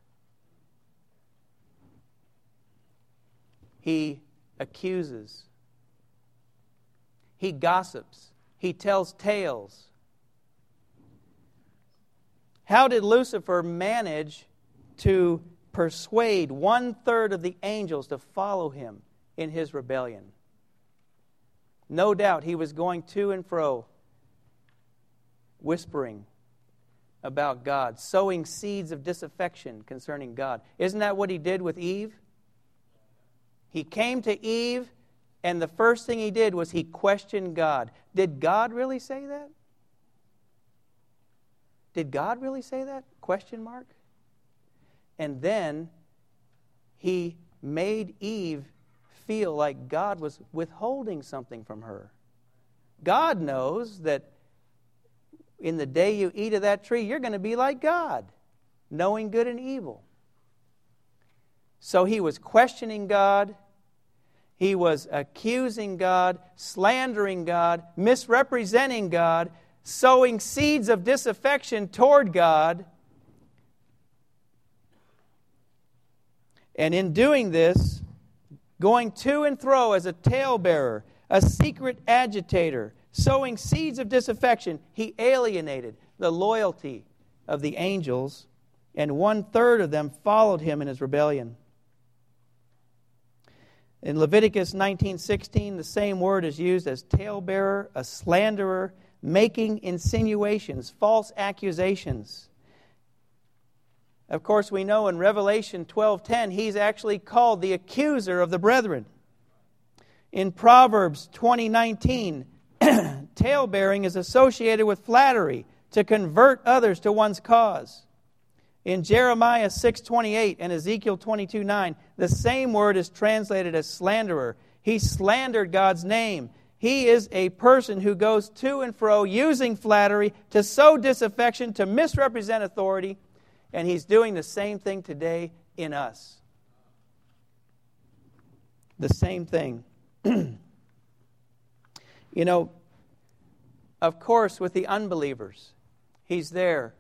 He accuses. He gossips. He tells tales. How did Lucifer manage to persuade one third of the angels to follow him in his rebellion? No doubt he was going to and fro, whispering about God, sowing seeds of disaffection concerning God. Isn't that what he did with Eve? He came to Eve, and the first thing he did was he questioned God. Did God really say that? Did God really say that? Question mark. And then he made Eve feel like God was withholding something from her. God knows that in the day you eat of that tree, you're going to be like God, knowing good and evil. So he was questioning God. He was accusing God, slandering God, misrepresenting God, sowing seeds of disaffection toward God. And in doing this, going to and fro as a talebearer, a secret agitator, sowing seeds of disaffection, he alienated the loyalty of the angels, and one third of them followed him in his rebellion. In Leviticus 19:16, the same word is used as talebearer, a slanderer, making insinuations, false accusations. Of course, we know in Revelation 12:10 he's actually called the accuser of the brethren. In Proverbs 20:19, talebearing is associated with flattery to convert others to one's cause. In Jeremiah 6:28 and Ezekiel 22:9, the same word is translated as slanderer. He slandered God's name. He is a person who goes to and fro using flattery to sow disaffection, to misrepresent authority, and he's doing the same thing today in us. The same thing. you know, of course, with the unbelievers, he's there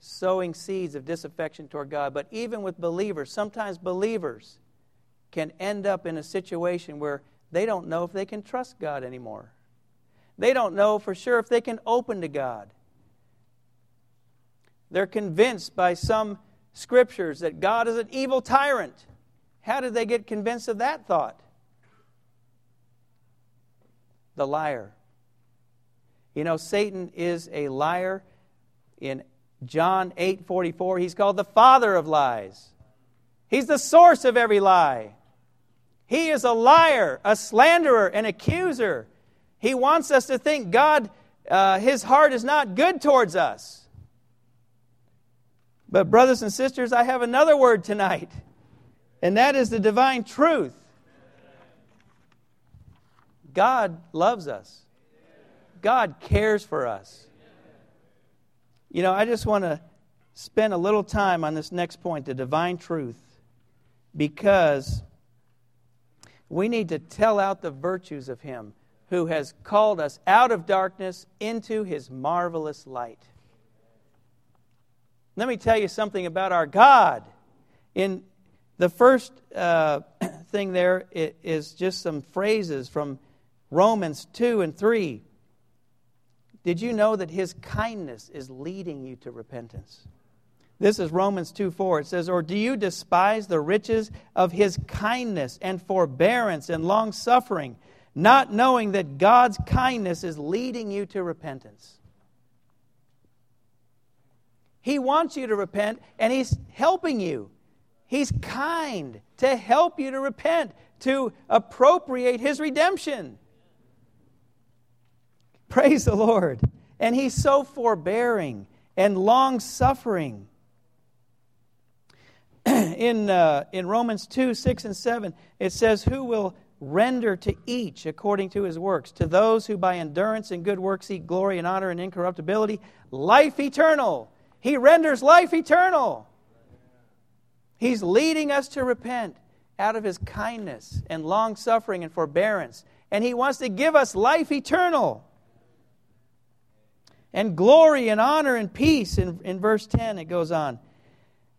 sowing seeds of disaffection toward God. But even with believers, sometimes believers can end up in a situation where they don't know if they can trust God anymore. They don't know for sure if they can open to God. They're convinced by some scriptures that God is an evil tyrant. How did they get convinced of that thought? The liar. You know, Satan is a liar. In John 8 44, he's called the father of lies. He's the source of every lie. He is a liar, a slanderer, an accuser. He wants us to think God, uh, his heart is not good towards us. But, brothers and sisters, I have another word tonight, and that is the divine truth. God loves us, God cares for us. You know, I just want to spend a little time on this next point the divine truth because we need to tell out the virtues of Him who has called us out of darkness into His marvelous light. Let me tell you something about our God. In the first uh, thing there is just some phrases from Romans 2 and 3. Did you know that His kindness is leading you to repentance? This is Romans 2 4. It says, Or do you despise the riches of his kindness and forbearance and long suffering, not knowing that God's kindness is leading you to repentance? He wants you to repent, and he's helping you. He's kind to help you to repent, to appropriate his redemption. Praise the Lord. And he's so forbearing and long suffering. in, uh, in Romans 2 6 and 7, it says, Who will render to each according to his works? To those who by endurance and good works seek glory and honor and incorruptibility, life eternal. He renders life eternal. He's leading us to repent out of his kindness and long suffering and forbearance. And he wants to give us life eternal and glory and honor and peace. In, in verse 10, it goes on.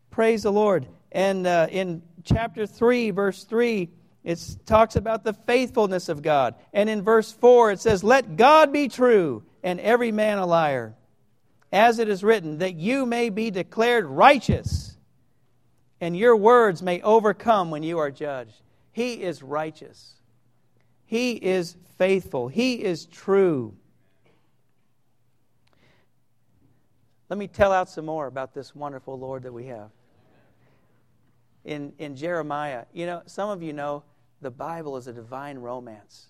Praise the Lord. And uh, in chapter 3, verse 3, it talks about the faithfulness of God. And in verse 4, it says, Let God be true and every man a liar, as it is written, that you may be declared righteous and your words may overcome when you are judged. He is righteous. He is faithful. He is true. Let me tell out some more about this wonderful Lord that we have. In, in Jeremiah, you know, some of you know the Bible is a divine romance.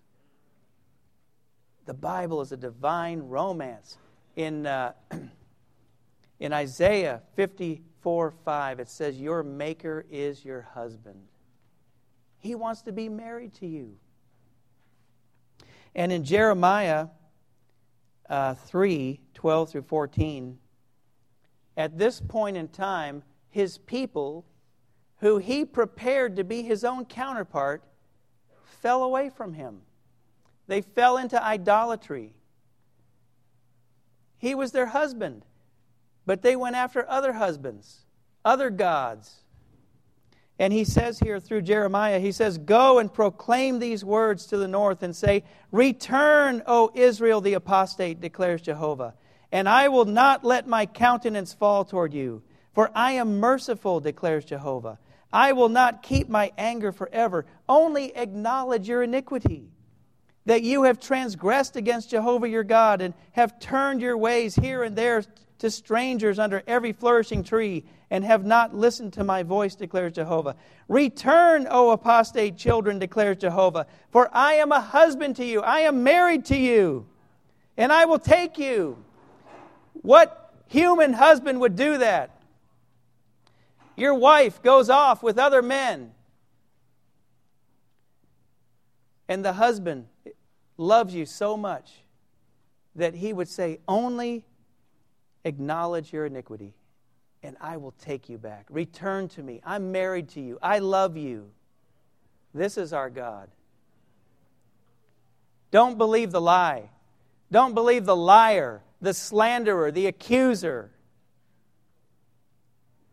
The Bible is a divine romance. In, uh, in Isaiah 54 5, it says, Your Maker is your husband. He wants to be married to you. And in Jeremiah uh, 3 12 through 14, at this point in time, his people, who he prepared to be his own counterpart, fell away from him. They fell into idolatry. He was their husband. But they went after other husbands, other gods. And he says here through Jeremiah, he says, Go and proclaim these words to the north and say, Return, O Israel the apostate, declares Jehovah, and I will not let my countenance fall toward you. For I am merciful, declares Jehovah. I will not keep my anger forever. Only acknowledge your iniquity, that you have transgressed against Jehovah your God and have turned your ways here and there to strangers under every flourishing tree, and have not listened to my voice, declares Jehovah. Return, O apostate children, declares Jehovah, for I am a husband to you, I am married to you, and I will take you. What human husband would do that? Your wife goes off with other men, and the husband loves you so much that he would say, Only Acknowledge your iniquity, and I will take you back. Return to me. I'm married to you. I love you. This is our God. Don't believe the lie. Don't believe the liar, the slanderer, the accuser.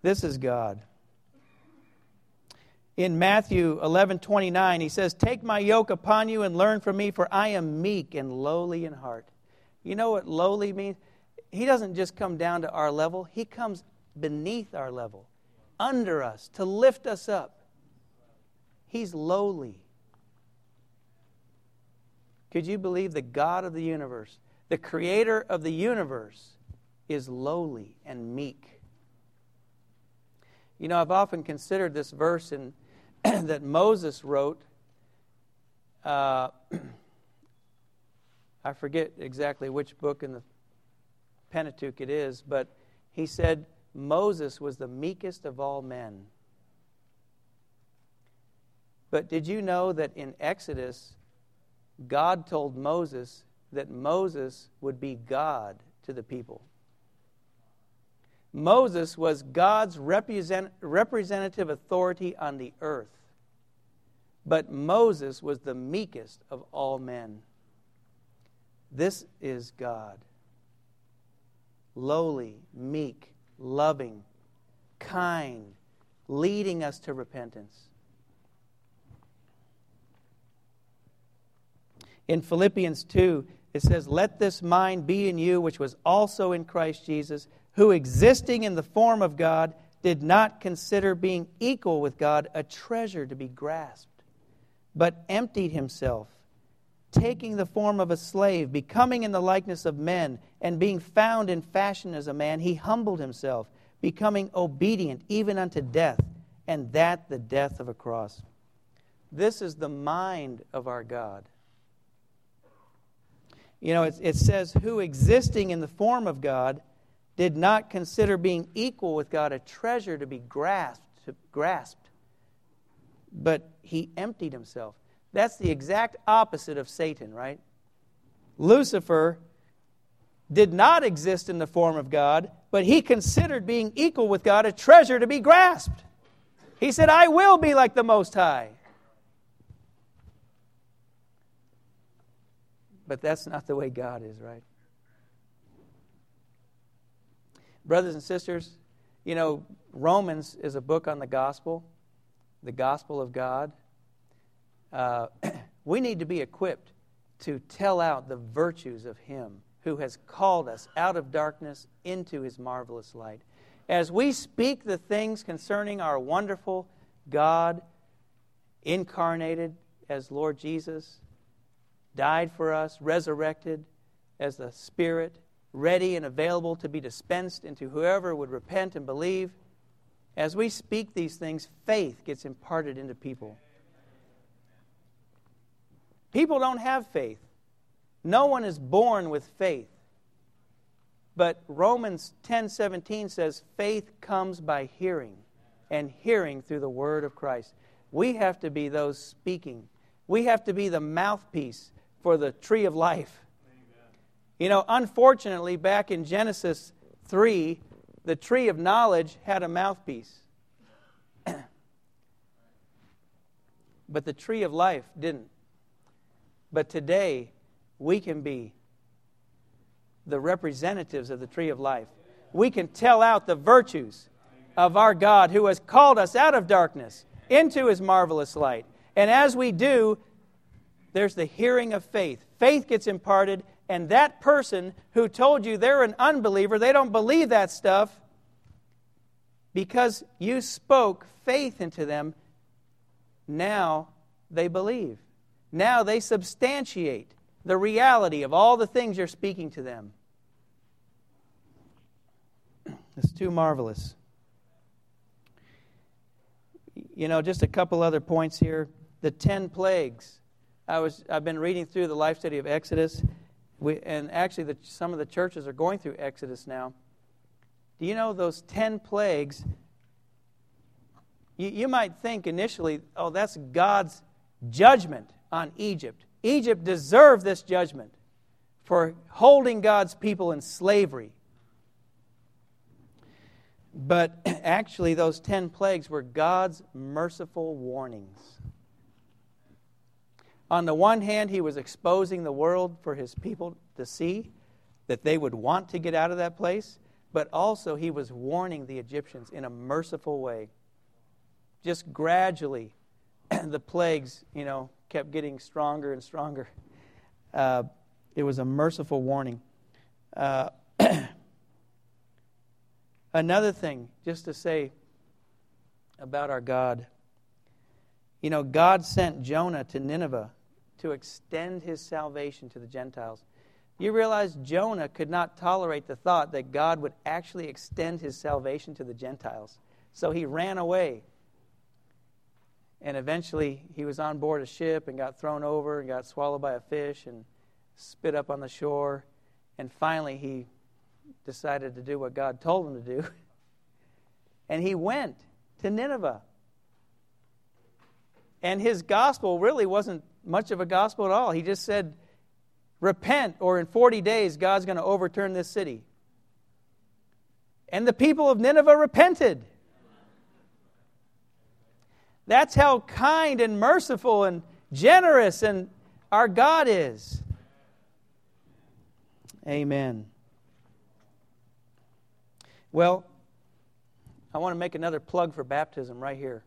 This is God. In Matthew 11 29, he says, Take my yoke upon you and learn from me, for I am meek and lowly in heart. You know what lowly means? He doesn't just come down to our level, He comes beneath our level, under us, to lift us up. He's lowly. Could you believe the God of the universe, the creator of the universe, is lowly and meek? You know, I've often considered this verse in, that Moses wrote. Uh, I forget exactly which book in the Pentateuch it is, but he said Moses was the meekest of all men. But did you know that in Exodus, God told Moses that Moses would be God to the people? Moses was God's represent, representative authority on the earth. But Moses was the meekest of all men. This is God lowly, meek, loving, kind, leading us to repentance. In Philippians 2, it says, Let this mind be in you, which was also in Christ Jesus, who existing in the form of God, did not consider being equal with God a treasure to be grasped, but emptied himself taking the form of a slave, becoming in the likeness of men, and being found in fashion as a man, he humbled himself, becoming obedient even unto death, and that the death of a cross. This is the mind of our God. You know, it, it says, Who existing in the form of God did not consider being equal with God a treasure to be grasped, to, grasped, but he emptied himself. That's the exact opposite of Satan, right? Lucifer did not exist in the form of God, but he considered being equal with God a treasure to be grasped. He said, I will be like the Most High. But that's not the way God is, right? Brothers and sisters, you know, Romans is a book on the gospel, the gospel of God. Uh, we need to be equipped to tell out the virtues of Him who has called us out of darkness into His marvelous light. As we speak the things concerning our wonderful God incarnated as Lord Jesus, died for us, resurrected as the Spirit, ready and available to be dispensed into whoever would repent and believe. As we speak these things, faith gets imparted into people. People don't have faith. No one is born with faith. But Romans 10:17 says faith comes by hearing and hearing through the word of Christ. We have to be those speaking. We have to be the mouthpiece for the tree of life. You know, unfortunately, back in Genesis 3, the tree of knowledge had a mouthpiece. but the tree of life didn't. But today, we can be the representatives of the tree of life. We can tell out the virtues of our God who has called us out of darkness into his marvelous light. And as we do, there's the hearing of faith. Faith gets imparted, and that person who told you they're an unbeliever, they don't believe that stuff, because you spoke faith into them, now they believe. Now they substantiate the reality of all the things you're speaking to them. It's too marvelous. You know, just a couple other points here. The ten plagues I was, I've been reading through the life study of Exodus, we, and actually, the, some of the churches are going through Exodus now. Do you know those 10 plagues? You, you might think initially, oh, that's God's judgment on Egypt. Egypt deserved this judgment for holding God's people in slavery. But actually, those 10 plagues were God's merciful warnings. On the one hand, he was exposing the world for his people to see that they would want to get out of that place, but also he was warning the Egyptians in a merciful way. Just gradually, the plagues, you know, kept getting stronger and stronger. Uh, it was a merciful warning. Uh, another thing, just to say about our God you know, God sent Jonah to Nineveh to extend his salvation to the Gentiles. You realize Jonah could not tolerate the thought that God would actually extend his salvation to the Gentiles. So he ran away. And eventually he was on board a ship and got thrown over and got swallowed by a fish and spit up on the shore. And finally he decided to do what God told him to do. And he went to Nineveh. And his gospel really wasn't much of a gospel at all. He just said, Repent, or in 40 days, God's going to overturn this city. And the people of Nineveh repented. That's how kind and merciful and generous and our God is. Amen. Well, I want to make another plug for baptism right here.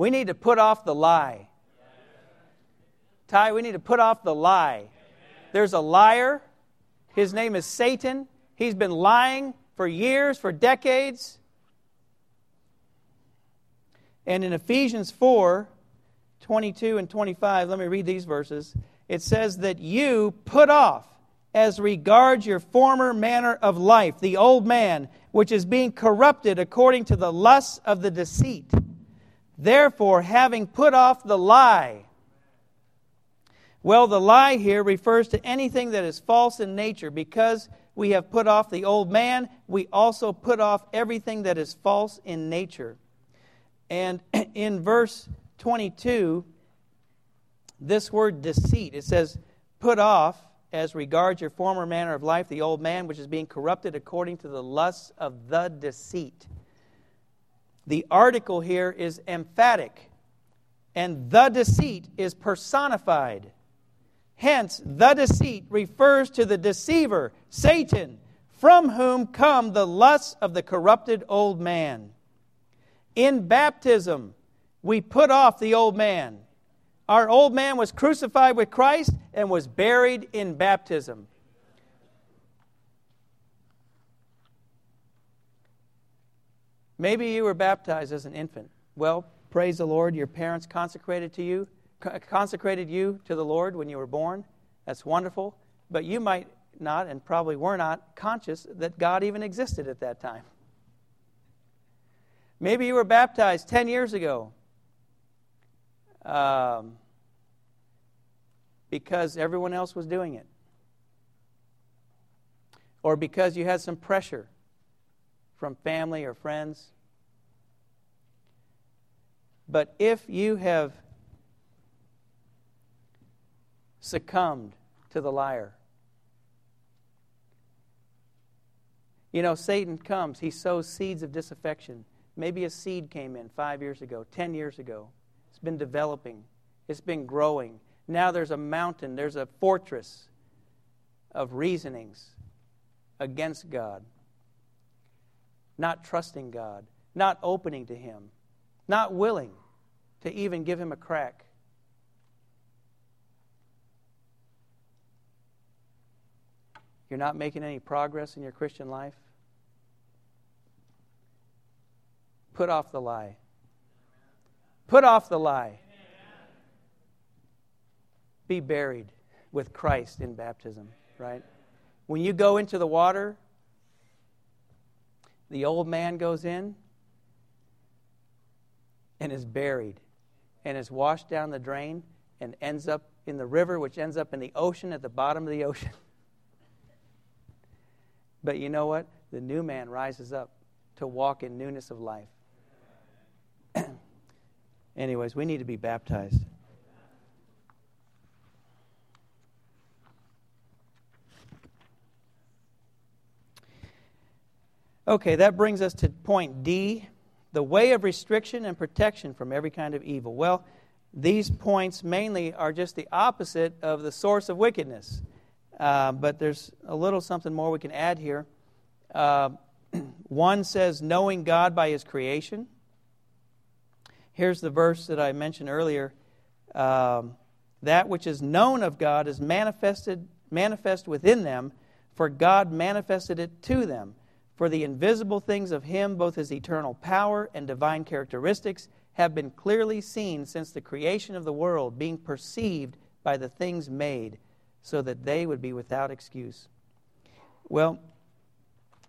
We need to put off the lie. Ty, we need to put off the lie. There's a liar. His name is Satan. He's been lying for years, for decades. And in Ephesians 4 22 and 25, let me read these verses. It says that you put off, as regards your former manner of life, the old man, which is being corrupted according to the lusts of the deceit Therefore, having put off the lie, well, the lie here refers to anything that is false in nature. Because we have put off the old man, we also put off everything that is false in nature. And in verse 22, this word deceit, it says, put off as regards your former manner of life, the old man, which is being corrupted according to the lusts of the deceit. The article here is emphatic, and the deceit is personified. Hence, the deceit refers to the deceiver, Satan, from whom come the lusts of the corrupted old man. In baptism, we put off the old man. Our old man was crucified with Christ and was buried in baptism. Maybe you were baptized as an infant. Well, praise the Lord, your parents consecrated to you consecrated you to the Lord when you were born. That's wonderful. But you might not, and probably were not, conscious that God even existed at that time. Maybe you were baptized 10 years ago um, because everyone else was doing it, or because you had some pressure from family or friends. But if you have succumbed to the liar. You know, Satan comes, he sows seeds of disaffection. Maybe a seed came in five years ago, ten years ago. It's been developing, it's been growing. Now there's a mountain, there's a fortress of reasonings against God, not trusting God, not opening to Him, not willing to even give Him a crack. You're not making any progress in your Christian life? Put off the lie. Put off the lie. Be buried with Christ in baptism, right? When you go into the water, the old man goes in and is buried and is washed down the drain and ends up in the river, which ends up in the ocean at the bottom of the ocean. But you know what? The new man rises up to walk in newness of life. Anyways, we need to be baptized. Okay, that brings us to point D the way of restriction and protection from every kind of evil. Well, these points mainly are just the opposite of the source of wickedness. Uh, but there's a little something more we can add here. Uh, one says, knowing God by his creation. Here's the verse that I mentioned earlier. Um, that which is known of God is manifested manifest within them, for God manifested it to them. For the invisible things of him, both his eternal power and divine characteristics, have been clearly seen since the creation of the world, being perceived by the things made so that they would be without excuse. Well,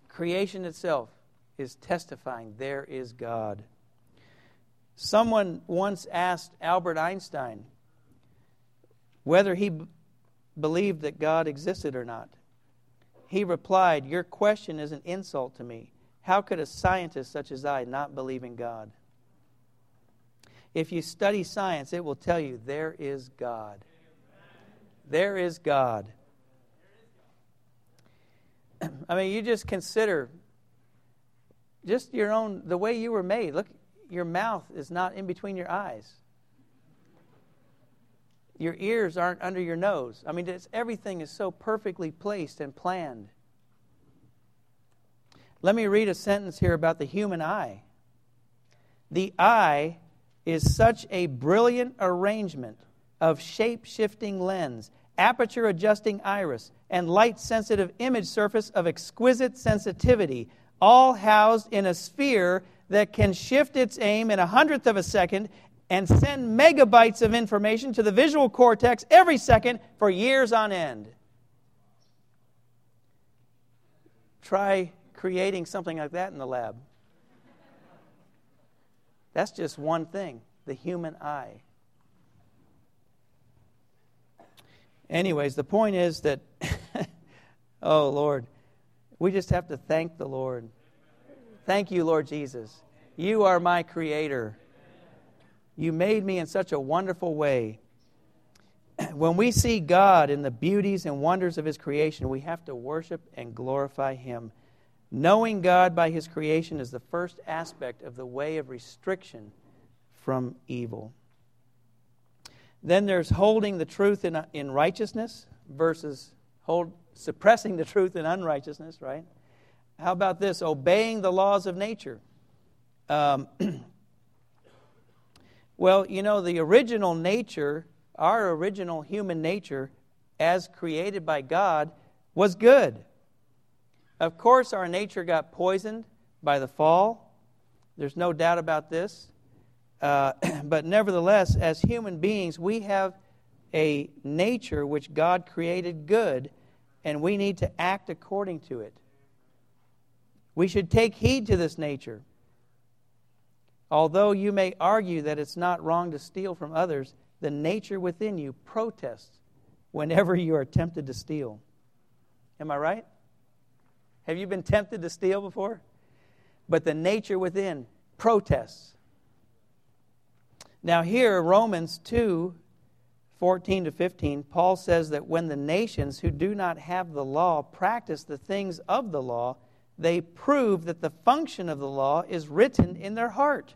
creation itself is testifying there is God. Someone once asked Albert Einstein whether he b- believed that God existed or not. He replied, Your question is an insult to me. How could a scientist such as I not believe in God? If you study science, it will tell you there is God. There is God. I mean, you just consider just your own, the way you were made. Look, your mouth is not in between your eyes. Your ears aren't under your nose. I mean, everything is so perfectly placed and planned. Let me read a sentence here about the human eye. The eye is such a brilliant arrangement of shape shifting lens aperture adjusting iris, and light sensitive image surface of exquisite sensitivity, all housed in a sphere that can shift its aim in a hundredth of a second and send megabytes of information to the visual cortex every second for years on end. Try creating something like that in the lab. That's just one thing the human eye. Anyways, the point is that, oh Lord, we just have to thank the Lord. Thank you, Lord Jesus. You are my creator. You made me in such a wonderful way. When we see God in the beauties and wonders of His creation, we have to worship and glorify Him. Knowing God by His creation is the first aspect of the way of restriction from evil. Then there's holding the truth in, in righteousness versus hold, suppressing the truth in unrighteousness, right? How about this? Obeying the laws of nature. Um, well, you know, the original nature, our original human nature, as created by God, was good. Of course, our nature got poisoned by the fall. There's no doubt about this. Uh, but nevertheless, as human beings, we have a nature which God created good, and we need to act according to it. We should take heed to this nature. Although you may argue that it's not wrong to steal from others, the nature within you protests whenever you are tempted to steal. Am I right? Have you been tempted to steal before? But the nature within protests. Now, here, Romans 2 14 to 15, Paul says that when the nations who do not have the law practice the things of the law, they prove that the function of the law is written in their heart.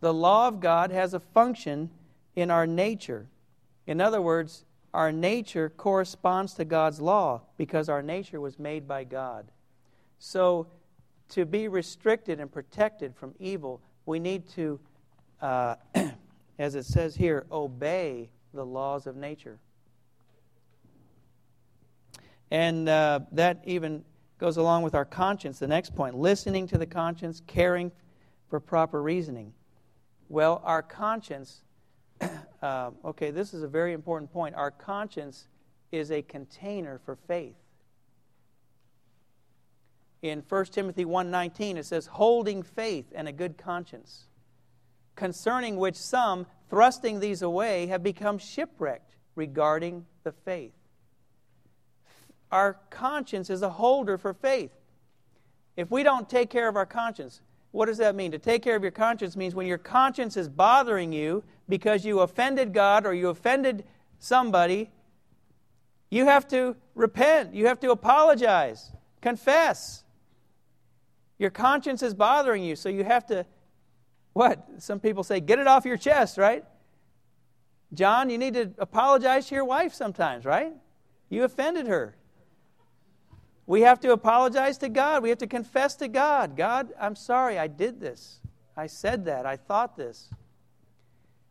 The law of God has a function in our nature. In other words, our nature corresponds to God's law because our nature was made by God. So, to be restricted and protected from evil, we need to uh, as it says here, obey the laws of nature. And uh, that even goes along with our conscience, the next point listening to the conscience, caring for proper reasoning. Well, our conscience, uh, okay, this is a very important point. Our conscience is a container for faith. In 1 Timothy 1:19 it says holding faith and a good conscience concerning which some, thrusting these away, have become shipwrecked regarding the faith. Our conscience is a holder for faith. If we don't take care of our conscience, what does that mean? To take care of your conscience means when your conscience is bothering you because you offended God or you offended somebody, you have to repent. You have to apologize, confess. Your conscience is bothering you, so you have to what? Some people say, get it off your chest, right? John, you need to apologize to your wife sometimes, right? You offended her. We have to apologize to God. We have to confess to God God, I'm sorry, I did this. I said that. I thought this.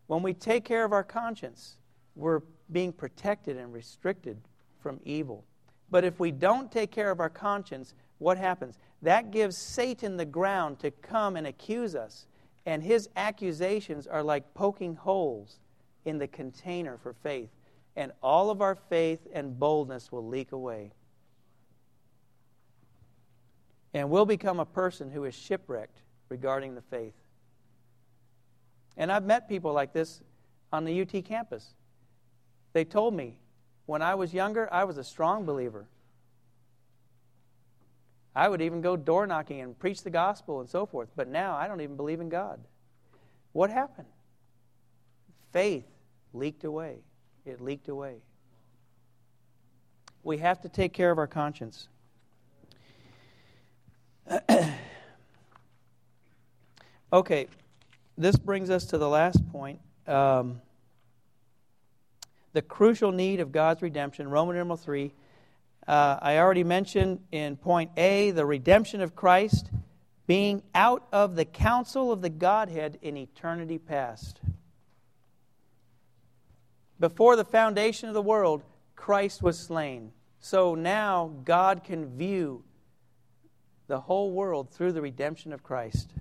When we take care of our conscience, we're being protected and restricted from evil. But if we don't take care of our conscience, what happens? That gives Satan the ground to come and accuse us and his accusations are like poking holes in the container for faith. And all of our faith and boldness will leak away. And we'll become a person who is shipwrecked regarding the faith. And I've met people like this on the UT campus. They told me when I was younger, I was a strong believer. I would even go door knocking and preach the gospel and so forth. But now I don't even believe in God. What happened? Faith leaked away. It leaked away. We have to take care of our conscience. okay, this brings us to the last point. Um, the crucial need of God's redemption, Roman numeral 3 uh, I already mentioned in point A the redemption of Christ being out of the counsel of the Godhead in eternity past. Before the foundation of the world, Christ was slain. So now God can view the whole world through the redemption of Christ.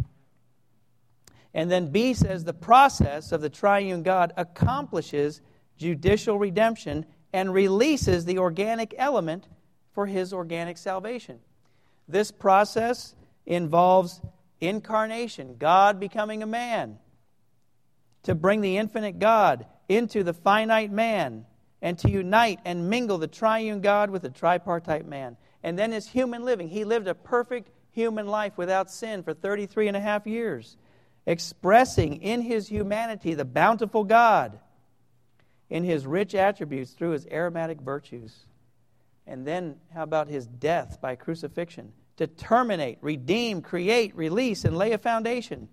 And then B says the process of the triune God accomplishes judicial redemption and releases the organic element for his organic salvation. This process involves incarnation, God becoming a man, to bring the infinite God into the finite man, and to unite and mingle the triune God with the tripartite man. And then his human living. He lived a perfect human life without sin for 33 and a half years, expressing in his humanity the bountiful God in his rich attributes through his aromatic virtues. And then, how about his death by crucifixion? To terminate, redeem, create, release, and lay a foundation.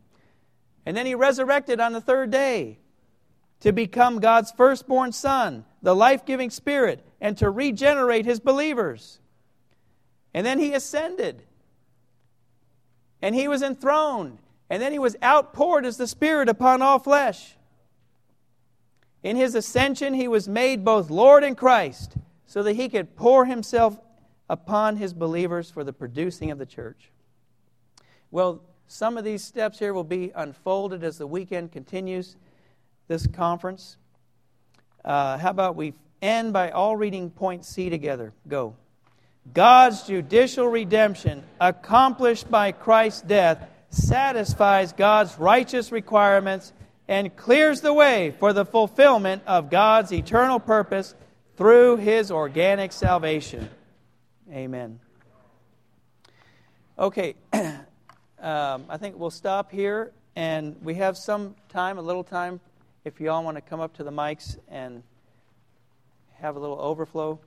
And then he resurrected on the third day to become God's firstborn son, the life giving spirit, and to regenerate his believers. And then he ascended. And he was enthroned. And then he was outpoured as the Spirit upon all flesh. In his ascension, he was made both Lord and Christ so that he could pour himself upon his believers for the producing of the church. Well, some of these steps here will be unfolded as the weekend continues this conference. Uh, how about we end by all reading point C together? Go. God's judicial redemption, accomplished by Christ's death, satisfies God's righteous requirements and clears the way for the fulfillment of God's eternal purpose through his organic salvation. Amen. Okay, um, I think we'll stop here, and we have some time, a little time, if you all want to come up to the mics and have a little overflow.